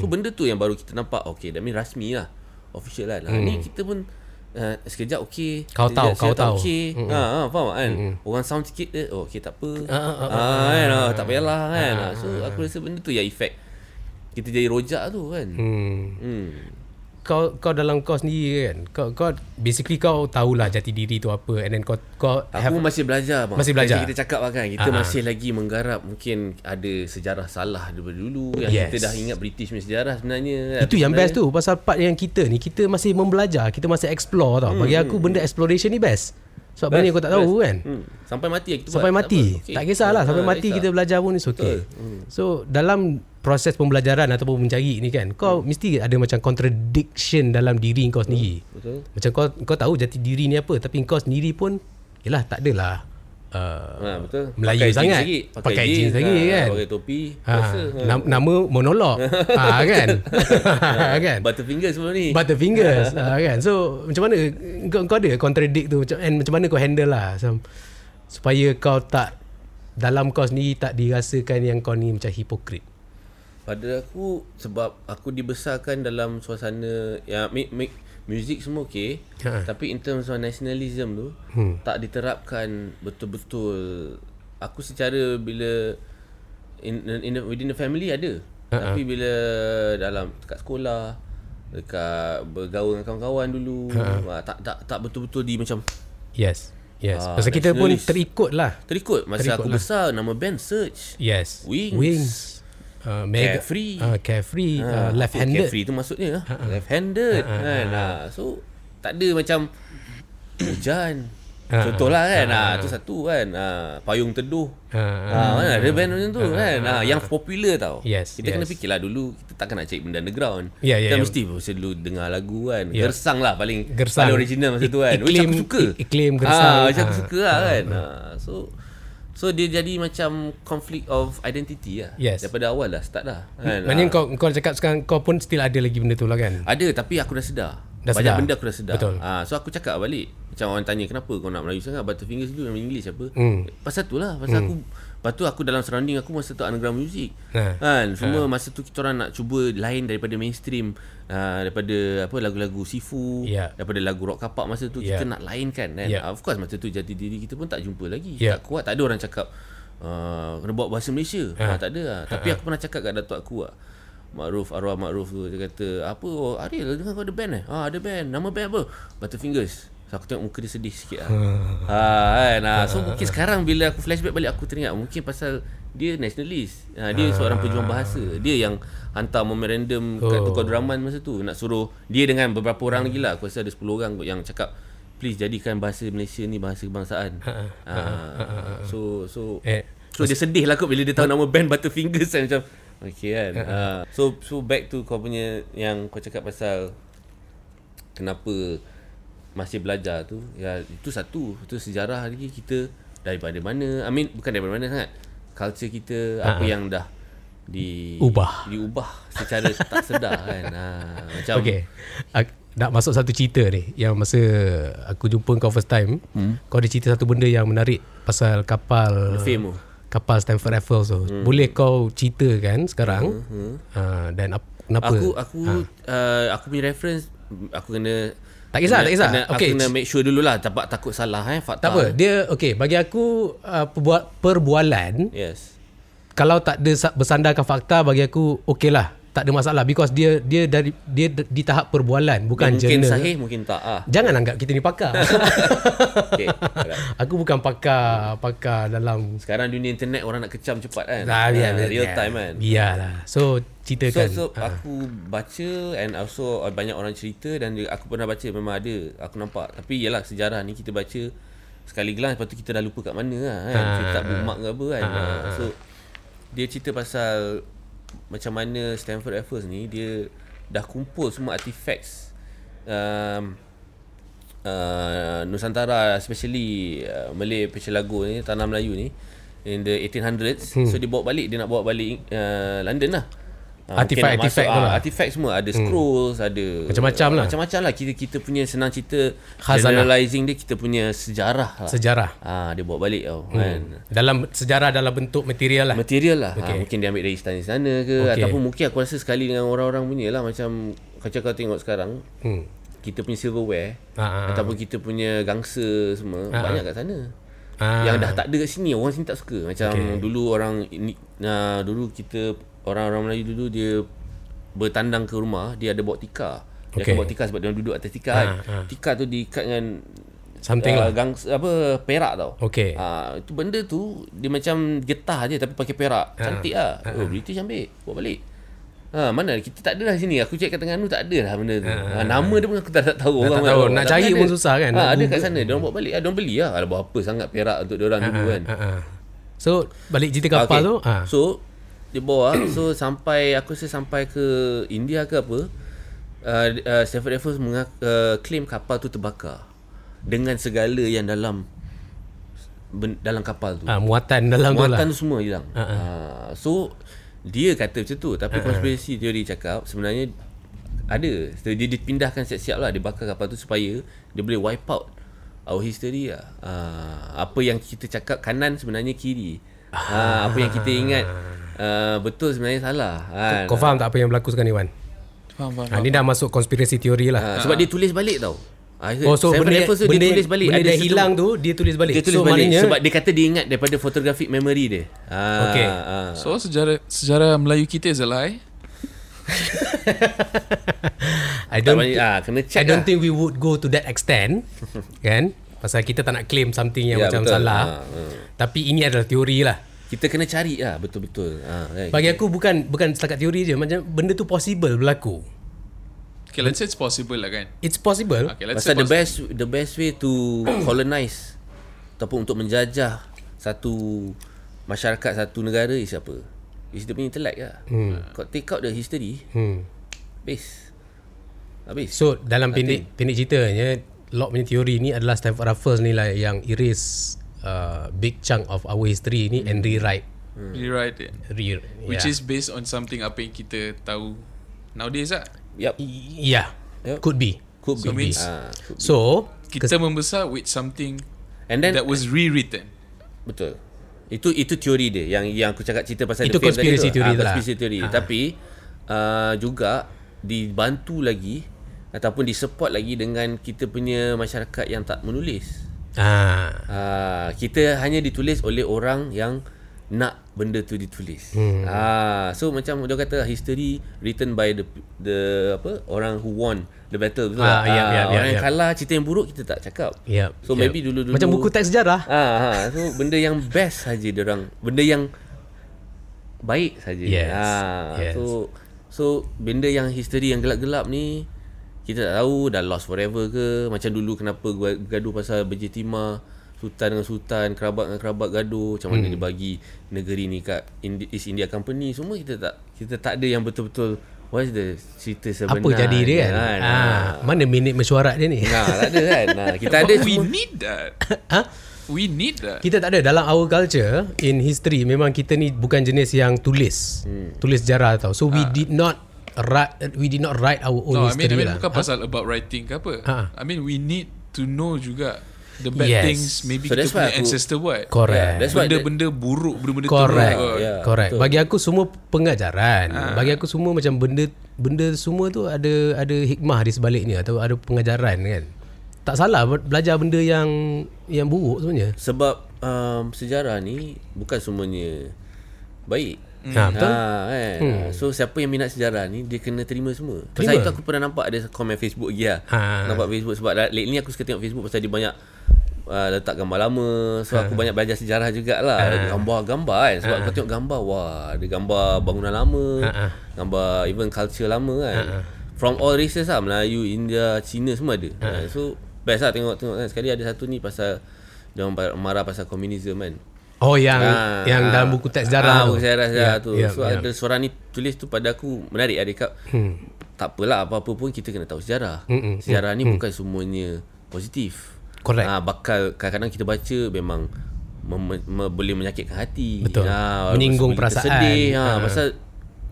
So benda tu yang baru kita nampak okay, that mean rasmi lah. Official lah. Ah, ni kita pun Uh, sekejap okey. Kau tahu, sekejap kau tahu. okey. Ha, ha faham kan? Orang sound sikit dia oh okey tak apa. Ah, ah, ah, ah, kan? ah, tak payahlah kan? Ah, so aku rasa benda tu yang efek kita jadi rojak tu kan? Hmm. hmm. Kau kau dalam kau sendiri kan Kau kau basically kau tahulah jati diri tu apa and then kau kau Aku masih belajar bang. Masih belajar? Kita cakap lah kan Kita ah. masih lagi menggarap Mungkin ada sejarah salah daripada dulu Yang Yes. kita dah ingat British punya sejarah sebenarnya Itu yang Sebenarnya- best tu Pasal part yang kita ni Kita masih membelajar Kita masih explore tau Bagi aku benda exploration ni best Sebab benda yang kau tak tahu kan hmm. Sampai mati kita Sampai buat mati apa, okey. Tak kisahlah Sampai Ah, mati kisah. kita belajar pun is okay So dalam proses pembelajaran Ataupun mencari ni kan Kau mesti ada macam contradiction Dalam diri kau sendiri Betul Macam kau kau tahu jati diri ni apa Tapi kau sendiri pun Yelah tak adalah uh, Ha, betul. Melayu Pakai jeans sangat. lagi. Pakai jeans lagi, ha, kan? Pakai topi. ha, Biasa. Ha. nam- Nama monolog ha, Kan kan Butterfinger sebelum ni. Butterfingers ha, kan So macam mana Kau, kau ada contradict tu macam, And macam mana kau handle lah so, Supaya kau tak Dalam kau sendiri Tak dirasakan yang kau ni macam hipokrit Pada aku sebab aku dibesarkan dalam suasana yang make, make music semua okey Ha. tapi in terms of nationalism tu Hmm. tak diterapkan betul-betul aku secara bila in, in the, within the family ada Ha, tapi bila dalam dekat sekolah dekat bergaul dengan kawan-kawan dulu ha. tak tak tak betul-betul di macam Yes Yes Ah, Pasal kita pun terikut lah terikut masa Terikut aku lah. besar nama band Search Yes Wings. Wings uh, mega, Carefree. uh, Carefree uh, Ha, Left handed Carefree tu maksudnya Left handed kan. Ha, so tak ada macam hujan Ah, Contohlah kan. Ah, tu satu kan. Ah, payung teduh. Ah, Ah, mana ada band macam tu kan. Ah, yang popular tau. Yes, Kita kena yes. fikirlah dulu kita takkan nak cari benda underground. Ya, ya, kita ya. mesti mesti dulu dengar lagu kan. Ya. Gersang lah paling Gersang. paling original masa tu kan. Ik- Which aku iklim- suka. ik- iklim Gersang. Ah, macam aku Ah. suka lah kan. Ah, so So dia jadi macam conflict of identity lah. Yes. Daripada awal dah start dah. Kan? Maknanya Ah. kau kau cakap sekarang kau pun still ada lagi benda tu lah kan? Ada tapi aku dah sedar. Dah Banyak sedar? benda aku dah sedar. Betul. Ha, so aku cakap balik. Macam orang tanya kenapa kau nak Melayu sangat Butterfingers dulu nama English apa. Hmm. Pasal tu lah. Pasal aku Lepas tu aku dalam surrounding aku masa tu underground music. Ha. Kan semua masa tu kita orang nak cuba lain daripada mainstream uh, daripada apa lagu-lagu Sifu, Ya. daripada lagu rock kapak masa tu Ya. kita nak lainkan kan. Ya. Uh, Of course masa tu jati diri kita pun tak jumpa lagi. Ya. Tak kuat tak ada orang cakap uh, kena bawa bahasa Malaysia. Ha. tak ada lah. Tapi aku pernah cakap kat datuk aku lah. Makruf arwah Makruf tu dia kata apa oh, Ariel dengar kau ada band eh ah ada band nama band apa Butterfingers so aku tengok muka dia sedih sikit lah. Ha, kan? Ha, so mungkin sekarang bila aku flashback balik aku teringat mungkin pasal dia nationalist. Ha, dia seorang pejuang bahasa. Dia yang hantar memorandum kat Oh. Tukar Draman masa tu. Nak suruh dia dengan beberapa orang lagi lah. Aku rasa ada 10 orang yang cakap please jadikan bahasa Malaysia ni bahasa kebangsaan. Ha, so so Eh, So dia sedih lah kot bila dia tahu nama band Butterfingers kan. Macam Okay kan? Uh, So so back to kau punya yang kau cakap pasal Kenapa masih belajar tu Ya itu satu Itu sejarah lagi kita Daripada mana I mean bukan daripada mana sangat Culture kita Apa yang dah di Ubah. diubah secara tak sedar kan ha, macam Okay Ak- Nak masuk satu cerita ni Yang masa Aku jumpa kau first time hmm. Kau ada cerita satu benda yang menarik Pasal kapal Fame. Kapal Stanford Raffles tu hmm. Boleh kau ceritakan sekarang hmm. uh, Dan ap, kenapa Aku aku uh, aku punya reference aku kena Tak kisah, kena, tak kisah. Kena, Okay. Aku kena make sure dululah tak takut salah eh fakta. Tak apa Dia okay Bagi aku uh, perbual, Perbualan Yes. Kalau tak ada sa- bersandarkan fakta Bagi aku Okay lah Tak ada masalah Because dia Dia dari dia di tahap perbualan Bukan mungkin journal sahih mungkin tak ah. Jangan anggap kita ni pakar Okay. Aku bukan pakar Pakar dalam Sekarang dunia internet orang nak kecam cepat kan. Ah, biar, Ah, biar, real biar. time kan. Biarlah So So, ceritakan so Ah. aku baca and also uh, banyak orang cerita dan aku pernah baca memang ada aku nampak tapi yalah sejarah ni kita baca sekali gelas lepas tu kita dah lupa kat mana lah kan Ah, kita tak ah. bookmark ke apa kan Ah, Ah, ah, so dia cerita pasal macam mana Stanford Raffles ni dia dah kumpul semua artifacts um, uh, Nusantara especially uh, Malay Pecelago ni Tanah Melayu ni in the 1800s hmm. so dia bawa balik dia nak bawa balik uh, London lah Ah, Artifact- nak masuk, artifact tu ah, lah. artifact semua ada scrolls ada Macam-macam lah. macam-macam lah kita kita punya senang cerita Khazanah. generalizing dia kita punya sejarah lah Sejarah ah dia bawa balik tau kan Dalam sejarah Dalam bentuk material lah material lah Okay. okay. ha, mungkin dia ambil dari istana-istana ke Okay. ataupun mungkin aku rasa sekali dengan orang-orang punya lah macam macam kau tengok sekarang hmm. kita punya silverware Ah, ah, ataupun kita punya gangsa semua Ah, banyak kat sana Ah. yang dah tak ada kat sini orang sini tak suka macam Okay. dulu orang nah, dulu kita orang-orang Melayu dulu dia bertandang ke rumah dia ada bawa tikar dia Okay. akan bawa tikar sebab dia orang duduk atas tikar kan ah. tikar tu diikat dengan Something uh, lah gang apa perak tau Okay. Ah itu benda tu dia macam getah je tapi pakai perak. Cantik ah. Oh British ambil, bawa balik. Ha mana kita tak ada lah sini. Aku cek kat Terengganu tak ada lah benda tu. Ha, nama dia pun aku tak, tak tahu tak orang tahu. mana. Nak cari ada. pun susah kan? Ha, ada kat sana. Dia orang bawa balik ah. Dia orang beli lah. Ada buat apa sangat perak untuk dia orang dulu kan. Ah, ah. So Balik cerita kapal Okay. tu ah. So dia bawa so sampai aku rasa sampai ke India ke apa uh, uh, Raffles mengak, uh, claim kapal tu terbakar dengan segala yang dalam ben, dalam kapal tu. ah, Muatan dalam tu lah Muatan tu semua hilang. Uh-huh. so dia kata macam tu tapi uh-huh. conspiracy theory cakap sebenarnya ada. So, dia dipindahkan siap-siap lah dia bakar kapal tu supaya dia boleh wipe out our history lah. Uh, apa yang kita cakap kanan sebenarnya kiri. Uh, apa yang kita ingat uh, betul sebenarnya salah. Kan? Kau faham tak apa yang berlaku sekarang ni Wan? Faham, faham. Ha, ni dah masuk konspirasi teori lah Uh, sebab dia tulis balik tau. I heard Oh so benda, Raffles tu benda, dia tulis balik benda dah satu- hilang tu Dia tulis balik Dia tulis so, balik maknanya, sebab dia kata dia ingat daripada photographic memory dia. Ah, Okay. ah. So sejarah sejarah Melayu kita is a lie. I Tak don't, banyak, ah, kena check I don't lah. think we would go to that extent Kan Pasal kita tak nak claim something yang Ya, macam betul. salah Ah, ah. Tapi ini adalah teori lah Kita kena cari lah betul-betul. Ha, kan? Bagi aku bukan bukan setakat teori je Macam benda tu possible berlaku Okay, let's say it's possible lah kan. It's possible Okay, let's Pasal say the best the best way to colonize ataupun untuk menjajah satu masyarakat satu negara is apa? Is dia punya intellect lah. Hmm. Kau take out the history, Hmm. habis. Habis. So dalam pendek pendek ceritanya Locke punya teori ni adalah Stanford Raffles ni lah yang erase uh, big chunk of our history ni and rewrite Rewrite it. re, Which yeah. is based on something apa yang kita tahu nowadays lah. Yup. yeah Yep. could be Could So be. means- Ah, could be. so Kita membesar with something And then that was rewritten. Betul. Itu itu teori dia yang yang aku cakap cerita pasal Itu the film tadi conspiracy theory Ah, tu lah. conspiracy theory. Tapi uh, juga dibantu lagi ataupun disupport lagi dengan kita punya masyarakat yang tak menulis. Ah Ah, kita hanya ditulis oleh orang yang nak benda tu ditulis. Hmm. Ah, so macam dia kata history written by the the apa orang who won the battle betul Ah, tak? yap, yap, orang yap, yang kalah cerita yang buruk kita tak cakap. yep, So yep. maybe dulu-dulu macam buku teks sejarah Ah, ha, so benda yang best saja dia orang. Benda yang baik saja. Yes, Ah, yes. so so benda yang history yang gelap-gelap ni kita tak tahu dah lost forever ke macam dulu kenapa gaduh pasal berjetimah sultan dengan sultan kerabat dengan kerabat gaduh macam mana Hmm. dia bagi negeri ni kat Indi- East India Company semua kita tak kita tak ada yang betul-betul what is the cerita sebenar apa jadi dia kan ah, mana minit mesyuarat dia ni Nah, tak ada kan. Nah, kita ada we semua. need that. ha? We need that. Kita tak ada dalam our culture in history memang kita ni bukan jenis yang tulis. Hmm. Tulis sejarah tau. So we did not write we did not write our own No, I mean, history I mean lah. bukan pasal about writing ke apa. Ha. I mean, we need to know juga the bad Yes. things maybe So kita punya aku- ancestor buat. Correct. Yeah, that's why Benda-benda buruk, benda-benda Correct. teruk. Yeah. Correct. betul. Bagi aku semua pengajaran. Ah. Bagi aku semua macam benda benda semua tu ada ada hikmah di sebaliknya atau ada pengajaran kan. Tak salah be- belajar benda yang yang buruk sebenarnya. Sebab um, sejarah ni bukan semuanya baik. Ha, betul. Ha, kan? Hmm. So siapa yang minat sejarah ni dia kena terima semua. Pasal Terima. itu aku pernah nampak ada komen Facebook lagi lah. Ha. Nampak Facebook sebab lately aku suka tengok Facebook pasal dia banyak uh, letak gambar lama. So Ha. aku banyak belajar sejarah jugalah. Gambar-gambar kan. Sebab aku tengok gambar wah, ada gambar bangunan lama, Ha, ha. gambar even culture lama kan. From all races lah Melayu, India, Cina semua ada. Ha. So best lah tengok-tengok kan. Sekali ada satu ni pasal dia orang marah pasal komunisme kan. Oh yang Ah, yang ah. dalam buku teks sejarah ah, tu. buku sejarah, sejarah Ya, tu. ya, so ya. ada seorang ni tulis tu pada aku menarik ada dekat. Hmm. Tak apalah apa-apa pun kita kena tahu sejarah. Mm-mm, Sejarah ni bukan semuanya positif. Correct. Ah bakal kadang-kadang kita baca memang mem- me- boleh menyakitkan hati. Betul. Ah, Menyinggung perasaan. Sedih, ha, Ah. pasal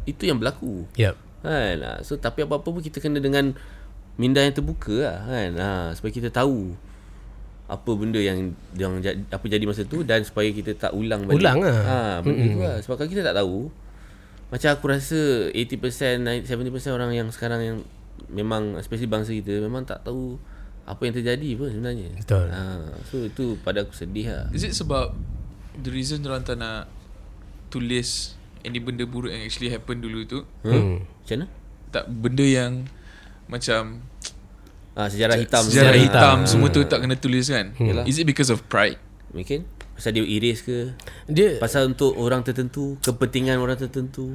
itu yang berlaku. Yep. Kan? Ah, So tapi apa-apa pun kita kena dengan minda yang terbuka lah kan. Ha, supaya kita tahu apa benda yang yang apa jadi masa tu dan supaya kita tak ulang balik. Ulang lah. Ha, benda tu lah. Sebab kalau kita tak tahu macam aku rasa 80% 90, 70% orang yang sekarang yang memang especially bangsa kita memang tak tahu apa yang terjadi pun sebenarnya. Betul. Ha, so itu pada aku sedih lah. Is it sebab the reason orang tak nak tulis any benda buruk yang actually happen dulu tu Hmm. Macam mana? tak benda yang macam Ah sejarah hitam. sejarah Sejarah hitam, hitam. semua tu tak kena tulis kan Yalah. is it because of pride Mungkin pasal dia erase ke? Dia Pasal untuk orang tertentu Kepentingan orang tertentu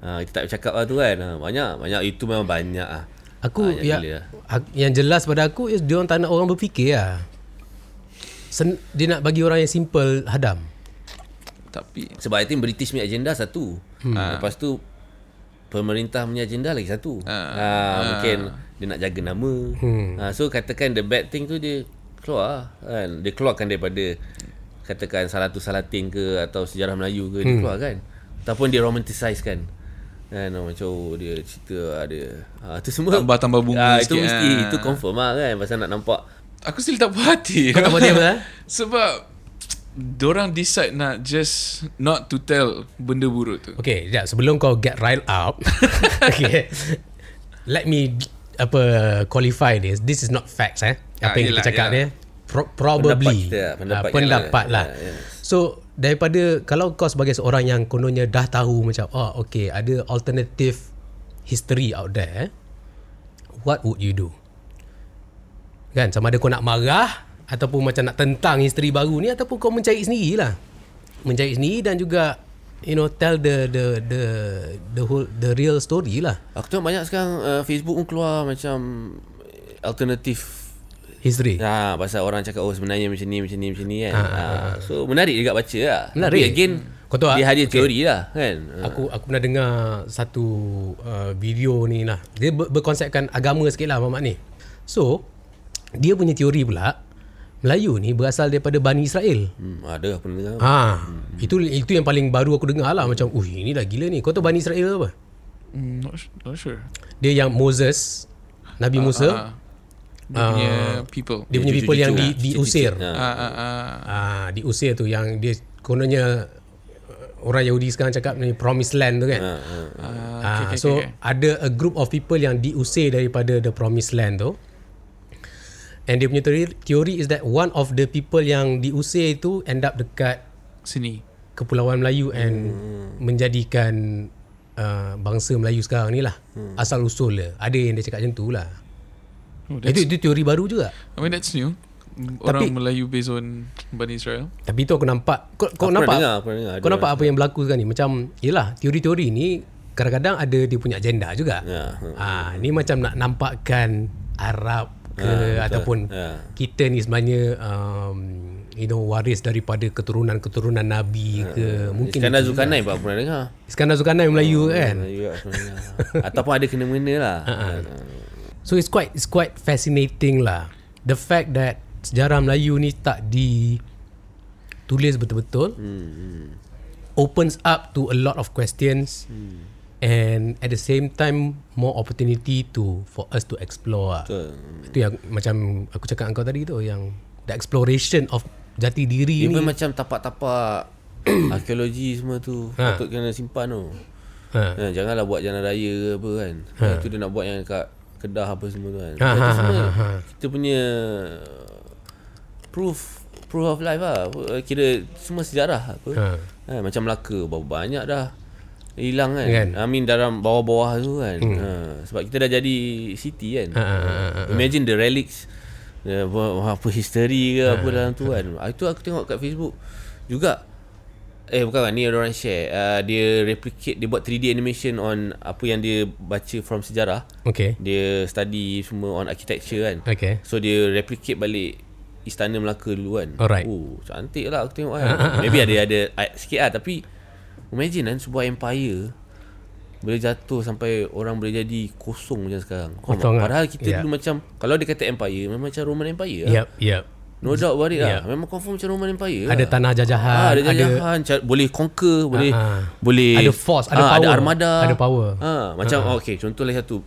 ha, Kita tak cakap lah tu kan ha, Banyak Banyak itu memang banyak lah Aku Ah, yang, gila lah. yang jelas pada aku is dia orang tak nak orang berfikir lah. Sen, dia nak bagi orang yang simple hadam. tapi Sebab I think British punya agenda satu hmm. Lepas tu Pemerintah punya agenda lagi satu Ah. ha, Mungkin Dia nak jaga nama Hmm. ha, So katakan the bad thing tu Dia keluar kan? Dia keluarkan daripada Katakan Salatu Salatin ke Atau sejarah Melayu ke Dia keluar kan Ataupun dia romanticize kan Kan macam oh, dia cerita ada ha, Itu semua Tambah-tambah bunga Ah, Itu sikit, mesti ah. Itu confirm lah kan Pasal nak nampak aku still tak puas hati Kau tak puas hati apa, eh? sebab Diorang decide nak just Not to tell Benda buruk tu Okay, sekejap. Sebelum kau get riled up. okay. Let me apa qualify this. This is not facts eh. Apa Ah, yang yelah, kita cakap yelah. ni. Pro- probably. Pendapat lah, pendapat Ah, pendapat kita lah. lah. Ya, So daripada kalau kau sebagai seorang yang kononnya dah tahu macam oh okay ada alternative history out there. What would you do? Kan sama ada kau nak marah ataupun macam nak tentang history baru ni ataupun kau mencari sendiri lah. Mencari sendiri dan juga you know tell the the the the whole the real story lah. Aku tengok banyak sekarang uh, Facebook pun keluar macam alternative History. Ha, pasal orang cakap oh sebenarnya macam ni macam ni macam ni kan. Ha, so menarik juga baca lah. Menarik. Tapi again Kau tahu dia hadir Okay. teori lah kan. Ha. Aku aku pernah dengar satu uh, video ni lah. Dia ber- berkonsepkan agama sikit lah Mamat ni. So, dia punya teori pula Melayu ni berasal daripada Bani Israel. Hmm, ada aku dengar. Ha, itu itu yang paling baru aku dengar lah macam, "Uh, ini dah gila ni." Kau tahu Bani Israel apa? Mm, not, not sure. Dia yang Moses, Nabi Musa, Ah, dia punya people. dia punya people yang di, diusir. Ha. Ah, ah, ah. Ah, diusir tu yang dia kononnya uh, orang Yahudi sekarang cakap ni promised land tu kan. Ha, ha. Ah, Ah, okay, okay, so okay. ada a group of people yang diusir daripada the promised land tu. And dia punya teori, teori is that one of the people yang diusir itu end up dekat Sini. Kepulauan Melayu and menjadikan uh, bangsa Melayu sekarang ni lah. Asal usul dia. Ada yang dia cakap macam tu lah. Oh, Itu, itu teori baru juga. I mean, that's new. Mm, Tapi- Orang Melayu based on Bani Israel. Tapi tu aku nampak kau, kau Aku nampak dengar, pernah dengar. kau nampak apa yang berlaku sekarang ni macam yalah teori-teori ni kadang-kadang ada dia punya agenda juga. Ya, Ah ni macam nak nampakkan Arab ke betul. ataupun Ya. kita ni sebenarnya um, you know waris daripada keturunan-keturunan nabi ke mungkin Iskandar. Zulkarnain pun pernah dengar. Iskandar Zulkarnain Melayu kan. Melayu lah. Ataupun ada kena-mena lah. So it's quite it's quite fascinating lah. The fact that sejarah Melayu ni tak ditulis betul-betul Hmm, opens up to a lot of questions and at the same time more opportunity to for us to explore lah. Betul. Itu yang macam aku cakap dengan kau tadi tu yang the exploration of jati diri Even ni. macam tapak-tapak arkeologi semua tu Ha. patut kena simpan tu. Ha. Ha, janganlah buat jalan raya ke apa kan. Ha. Itu dia nak buat yang kat Kedah apa semua tu kan. Ha, Itu ha, semua ha, ha. kita punya proof proof of life lah. Kira semua sejarah apa. Ha. Ha. macam Melaka berapa banyak dah hilang kan. Kan? I mean dalam bawah-bawah tu kan. Hmm. Ha. sebab kita dah jadi city kan. Ha, ha, ha, ha, ha. Imagine the relics uh, apa, history ke apa dalam tu kan. Ah, Itu aku tengok kat Facebook juga. Eh bukan kan ni ada orang share. Uh, dia replicate dia buat 3D animation on apa yang dia baca from sejarah. Okay. Dia study semua on architecture kan. Okay. So dia replicate balik Istana Melaka dulu kan. Alright. Oh, cantik lah aku tengok kan. Maybe ada ada art sikit lah tapi imagine kan sebuah empire boleh jatuh sampai orang boleh jadi kosong macam sekarang. Kosong lah. Padahal kita Ya. dulu macam kalau dia kata empire memang macam Roman Empire lah. Yep, yep. No doubt about it Ya. lah. Memang confirm macam Roman Empire Ada lah. tanah jajahan, Ah, ada ada jajahan, ada, boleh conquer, boleh Ah, ah. boleh Ada force, ada ada power. armada. Ada power. Ah, macam oh, okey, contoh lagi satu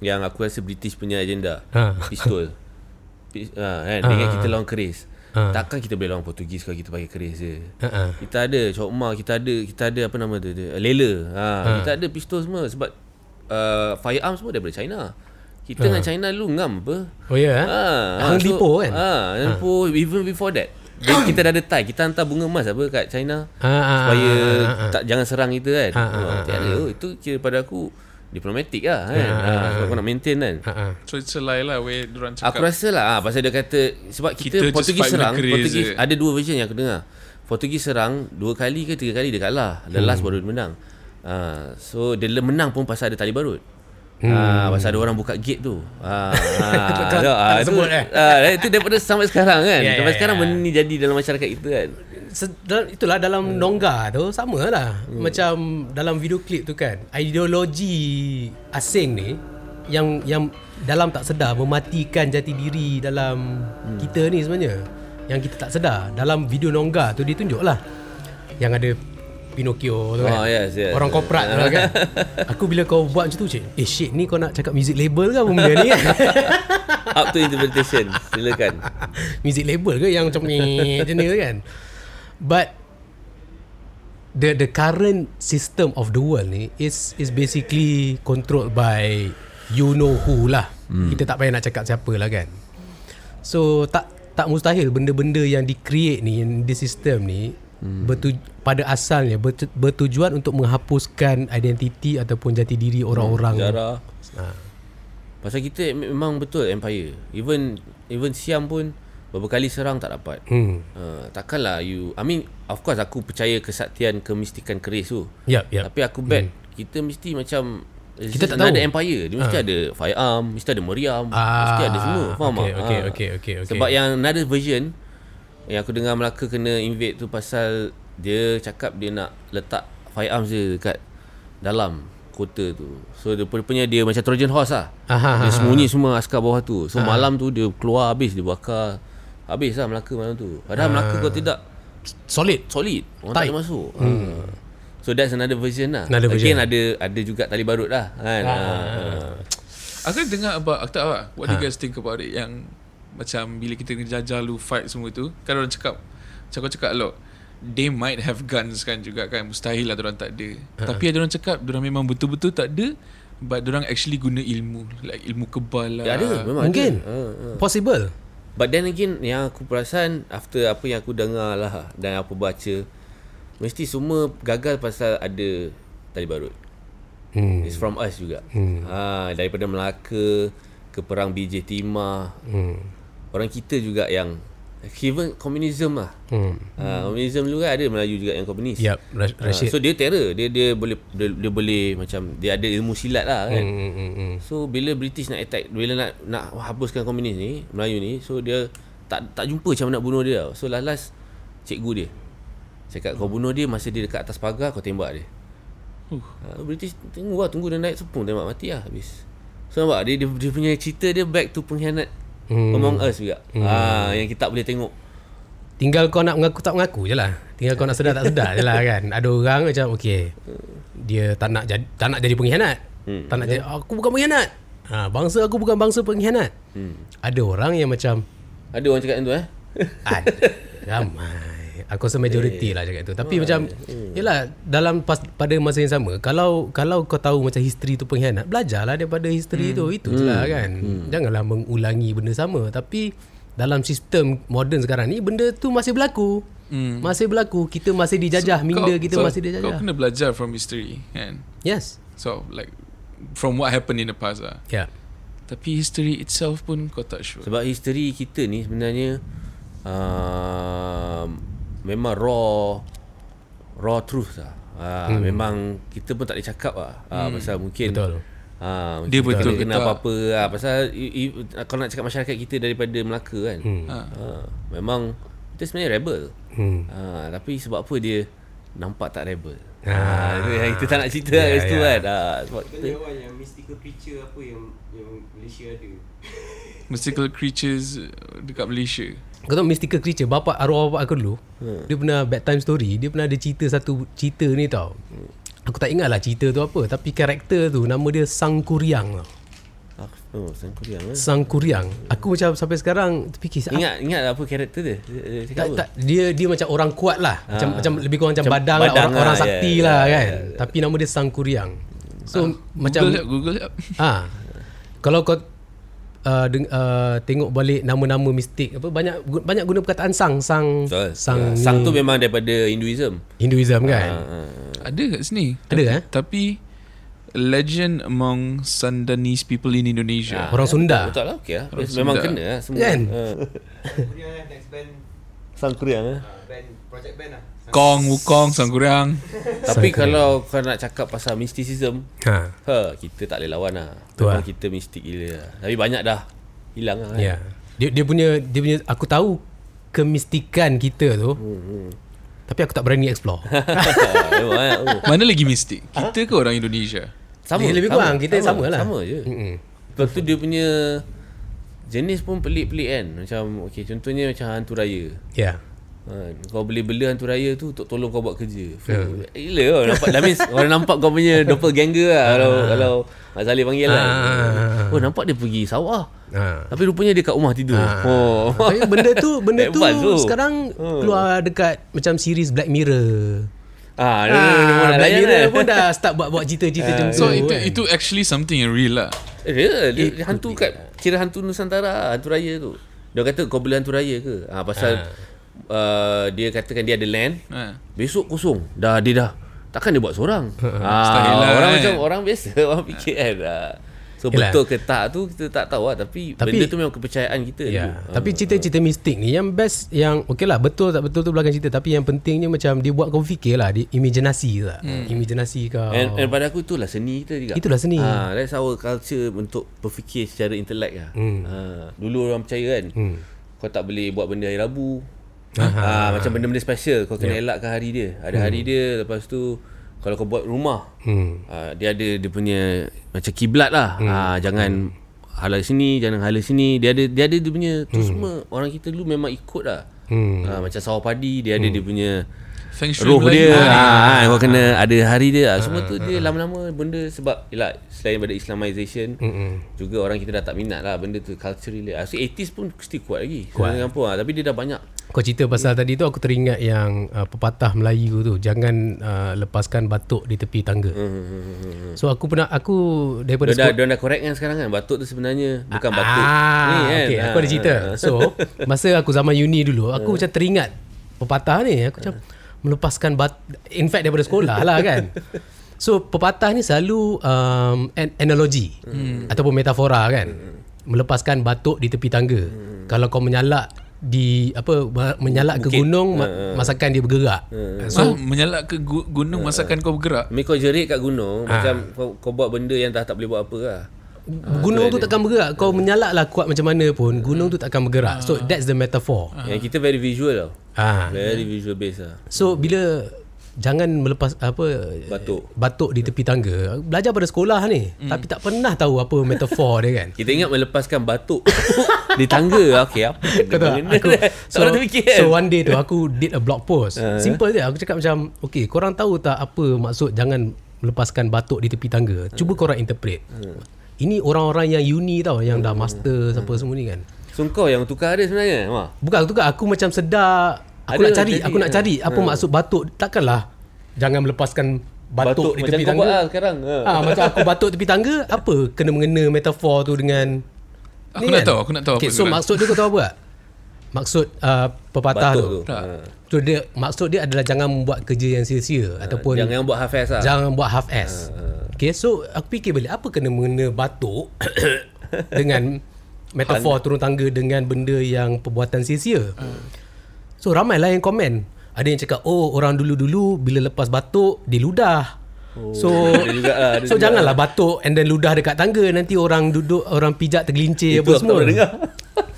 yang aku rasa British punya agenda. Ah. Pistol. Pis, ah, kan, Ah, dengan kita lawan keris. Ah. Takkan kita boleh lawan Portugis kalau kita pakai keris je. Ha ah. Kita ada cokma, kita ada kita ada apa nama tu dia? Lela. Ha, kita ada pistol semua sebab uh, firearms semua daripada China. Kita dengan China dulu ngam apa? Oh ya. Yeah, Ha, Hang Lipo kan? Ha, Lipo even before that. Dia, kita dah ada tie, kita hantar bunga emas apa kat China Ha, ha, supaya ha, ha, ha. tak jangan serang kita kan. Ha, ha, Ha, ha, tiada. Oh, itu kira pada aku diplomatik lah kan. Ha, ha, Ha, sebab kau nak maintain kan. Ha ah. So it's a lie lah where diorang cakap. Aku rasa lah ah, Pasal dia kata Sebab kita, Kita Portugis serang Portugis je. Ada dua version yang aku dengar Portugis serang Dua kali ke tiga kali dia kalah The last baru dia menang Ah, So dia le- menang pun Pasal ada tali barut Ah, pasal ada orang buka gate tu. Ah, ah, Tak- tak- tak, tak itu, sebut, eh? ah, itu daripada sampai sekarang kan. Ya, sampai sekarang ya. benda ni jadi dalam masyarakat kita kan. Se- dal- itulah dalam nongga tu sama lah hmm. macam dalam video klip tu kan ideologi asing ni yang yang dalam tak sedar mematikan jati diri dalam hmm. kita ni sebenarnya yang kita tak sedar dalam video nongga tu dia tunjuk lah yang ada Pinocchio tu kan Oh, yes, yes, orang yes. koprat tu lah kan aku bila kau buat macam tu cik eh shit ni kau nak cakap music label ke apa benda ni kan Up to interpretation. Silakan. music label ke yang macam ni macam ni kan but the the current system of the world ni is is basically controlled by you know who lah hmm. kita tak payah nak cakap siapa lah kan so tak tak mustahil benda-benda yang di create ni di system ni hmm. bertuj, pada asalnya bertu, bertujuan untuk menghapuskan identiti ataupun jati diri orang-orang Sejarah. ha. Pasal kita memang betul empire. Even even Siam pun beberapa kali serang tak dapat. hmm. Uh, takkanlah you I mean of course aku percaya kesaktian kemistikan keris tu. yep yep Tapi aku bet kita mesti macam Kita tak tahu. ada empire Dia mesti ada firearm Mesti ada meriam Mesti ada semua Faham okay, tak? okay, Ah. okay, okay, okay. Sebab yang another version Yang aku dengar Melaka kena invade tu Pasal Dia cakap dia nak Letak firearms dia Dekat Dalam Kota tu. So dia punya dia Macam Trojan horse lah. Aha, Dia aha, sembunyi semua askar bawah tu. So malam tu dia keluar habis Dia bakar. Habis lah Melaka malam tu. Padahal Melaka kau tidak Solid. solid. Orang Tight. tak masuk. Hmm. So that's another version lah. Another version. Again ada Ada juga tali barut lah kan? Ah. Aku dengar about Aku tak tahu lah What do you guys think about it? Yang Macam bila kita jajah lu Fight semua tu Kan orang cakap Macam kau cakap lot They might have guns kan juga kan Mustahil lah orang tak ada Tapi ada orang cakap Diorang memang betul-betul tak ada But diorang actually guna ilmu Like ilmu kebal lah Ya ada memang Mungkin. ada. Ah, ah. Possible. But then again Yang aku perasan After apa yang aku dengar lah Dan apa baca Mesti semua gagal pasal ada Tali barut Hmm. It's from us juga hmm. ha, Daripada Melaka Ke perang BJ Timah Hmm. Orang kita juga yang Even komunism lah Hmm. Komunism dulu kan ada Melayu juga yang komunis Yep, Ra- Ah, Rashid. so dia terror dia dia boleh dia, dia boleh macam dia ada ilmu silat lah kan Hmm, hmm, hmm. so bila British nak attack bila nak nak hapuskan komunis ni Melayu ni so dia tak tak jumpa macam nak bunuh dia so last last cikgu dia cakap kau bunuh dia masa dia dekat atas pagar kau tembak dia Uh. ha, British tunggu lah tunggu dia naik sepung tembak mati lah habis so nampak dia, dia, dia punya cerita dia back to pengkhianat Hmm. Among Us juga ha, yang kita boleh tengok Tinggal kau nak mengaku tak mengaku je lah. Tinggal kau nak sedar tak sedar je lah kan. Ada orang macam okay. Dia tak nak jadi, tak nak jadi pengkhianat. Hmm. Tak nak jadi aku bukan pengkhianat. Ha, bangsa aku bukan bangsa pengkhianat. hmm. Ada orang yang macam ada orang cakap macam tu eh ada ramai. Aku rasa majoriti lah cakap tu. Tapi macam yalah dalam pas, pada masa yang sama kalau kalau kau tahu macam history tu pengkhianat, belajarlah daripada history tu. Itu je lah kan. Janganlah mengulangi benda sama. Tapi dalam sistem moden sekarang ni benda tu masih berlaku. Hmm. Masih berlaku. Kita masih dijajah, so, minda kita so masih Kau dijajah. kena belajar from history kan Yes. So like From what happened in the past lah Ya. Yeah. Tapi history itself pun kau tak sure Sebab history kita ni sebenarnya uh, memang raw raw truth lah. Uh, hmm. Memang kita pun tak boleh cakap lah. Uh, hmm. Pasal mungkin Betul. Uh, Dia kita betul tak ke kena apa-apa lah. Pasal i, i, kalau nak cakap masyarakat kita daripada Melaka kan. Hmm. ha. Uh, memang kita sebenarnya rebel. Hmm. Uh, tapi sebab apa dia nampak tak rebel. Ah. Ah, uh, kita tak nak cerita Ya, yeah, kat situ ya. kan. Uh, sebab kita, yang mystical creature apa yang yang Malaysia ada. Mystical creatures uh, Dekat Malaysia Kau tahu mystical creature Bapak arwah bapak aku dulu hmm. Dia pernah bedtime story Dia pernah ada cerita satu Cerita ni tau Aku tak ingat lah cerita tu apa Tapi karakter tu Nama dia Sang Kuryang tau ah, oh, sang kuriang eh. Sang Kuryang Aku macam sampai sekarang Terfikir ah, Ingat ingat apa karakter dia? Dia, tak, apa? tak, dia dia macam orang kuat lah macam, Ah. macam lebih kurang macam, Macam badang, badang lah, orang, lah, orang ya, sakti ya, lah ya, kan ya. Tapi nama dia Sang Kuryang So macam Google Google Ah, Kalau kau uh, deng, uh, tengok balik nama-nama mistik apa banyak gu- banyak guna perkataan sang sang Betul. sang sang, sang ni tu memang daripada Hinduism. Hinduism kan. Ah, Ada kat sini Ada, tapi, eh? Tapi Legend among Sundanese people in Indonesia Orang Sunda. Betul lah okey lah. Orang Memang Sunda. kena lah semua. Kan? Ah. Kemudian next band sang kuriang eh. uh, band project band lah. Kong Wukong Sangkuriang Tapi Sang kalau kau nak cakap pasal mysticism, Ha. ha, kita tak boleh lawan lah. Tu Memang lah. kita mistik gila lah. Tapi banyak dah hilang lah. Ya. Dia dia punya dia punya aku tahu kemistikan kita tu. Hmm, Tapi aku tak berani explore. Oh. Mana lagi mistik Kita ke orang Indonesia Sama. Dia lebih kurang, kita sama lah. Sama je. Mm-mm. Lepas tu dia punya jenis pun pelik-pelik kan. Macam okey contohnya macam hantu raya. Ya. Ha, kau boleh bela hantu raya tu untuk tolong kau buat kerja. Yeah. Gila kau nampak. That means orang nampak kau punya doppelganger lah kalau kalau Mak Saleh panggil lah. Ah. Oh nampak dia pergi sawah. Ha. Tapi rupanya dia kat rumah tidur. Oh. Tapi benda tu benda tu tu. sekarang keluar dekat macam series Black Mirror. Ah, dia, Ah, dia, dia, dia, Black Mirror lah. pun dah start buat-buat cerita-cerita macam tu. So itu kan. itu actually something yang real lah Eh, dia, dia, dia hantu kat kira hantu Nusantara, hantu raya tu. Dia kata kau bela hantu raya ke? Ah pasal uh, dia katakan dia ada land. ha. Besok kosong. Dah dia dah. Takkan dia buat seorang. Ah, lah, orang kan? macam orang biasa orang fikir kan. Ah. So Yelah. betul ke tak tu kita tak tahu lah tapi, Tapi- benda tu memang kepercayaan kita Ya. dulu. Tapi cerita-cerita mistik ni yang best yang okey lah betul tak betul tu belakang cerita tapi yang pentingnya macam dia buat kau fikir lah dia imaginasi tak. Hmm. Imaginasi kau. And, and pada aku itulah seni kita juga. Itulah seni. Ha, that's our culture untuk berfikir secara intelek lah. Hmm. Ha, dulu orang percaya kan. Hmm. Kau tak boleh buat benda hari Rabu. Ha, macam benda-benda special kau kena elakkan hari dia. Ada hari dia lepas tu kalau kau buat rumah Hmm. ha, dia ada dia punya macam kiblat lah. Ha, jangan halal sini, jangan halal sini. Dia ada dia ada dia punya tu semua orang kita dulu memang ikut lah. Hmm. Ha, macam sawah padi dia ada dia punya Feng Shui roh Melayu. dia Ah. ha, kau kena ada hari dia ha, semua tu dia lama-lama benda sebab yalah selain daripada islamization Mm-mm. juga orang kita dah tak minat lah benda tu culturally lah. So 80s pun mesti kuat lagi Kuat. kampung lah. tapi dia dah banyak Kau cerita pasal tadi tu aku teringat yang uh, pepatah Melayu tu jangan uh, lepaskan batuk di tepi tangga. hmm. So aku pernah aku daripada dia dah, dia dah correct kan sekarang kan batuk tu sebenarnya bukan batuk Ah, ni kan okay, aku ada cerita. Ah. So, masa aku zaman uni dulu, aku macam teringat pepatah ni. Aku macam melepaskan bat in fact daripada sekolah lah kan. So, pepatah ni selalu um, an analogi hmm. ataupun metafora kan. Melepaskan batuk di tepi tangga. Hmm. Kalau kau menyalak di apa menyalak ke gunung ma- masakan dia bergerak. So, menyalak ke gu- gunung masakan kau bergerak. Kau jerit kat gunung Ah. Macam kau, kau buat benda yang dah tak boleh buat apa lah Gunung tu takkan bergerak. Kau menyalak lah kuat macam mana pun, gunung tu takkan bergerak. So that's the metaphor. Yang kita very visual tau Ah. Very visual based lah So bila jangan melepas apa Batuk. batuk di tepi tangga. Belajar pada sekolah ni hmm. tapi tak pernah tahu apa metafor dia kan. Kita ingat melepaskan batuk Di tangga Okey apa Kau tahu benda aku Tak pernah terfikir kan so one day tu aku did a blog post. Simple je aku cakap macam okay korang tahu tak apa maksud jangan melepaskan batuk di tepi tangga. Cuba korang interpret. Ini orang-orang yang uni tau yang dah master apa semua ni kan. So kau yang tukar dia sebenarnya Wah. Bukan tu kan aku macam sedar aku Ada nak cari jadi, aku nak ha. cari apa maksud batuk takkanlah jangan melepaskan batuk, di macam tepi kau tangga. buat lah sekarang ha. Ah macam aku batuk tepi tangga apa kena mengena metafor tu dengan Aku nak tahu, aku nak tahu okay, apa so sebenarnya. maksud dia kau tahu apa tak? Maksud uh, pepatah Batuk tu. tu ha. So dia maksud dia adalah jangan buat kerja yang sia-sia ataupun Jangan buat half ass lah jangan buat half ass. Okay, so aku fikir balik apa kena mengena batuk dengan metafor turun tangga dengan benda yang perbuatan sia-sia. So ramailah yang komen. Ada yang cakap oh orang dulu-dulu bila lepas batuk dia ludah. So juga lah, So juga janganlah batuk and then ludah dekat tangga nanti orang duduk orang pijak tergelincir apa semua. dengar.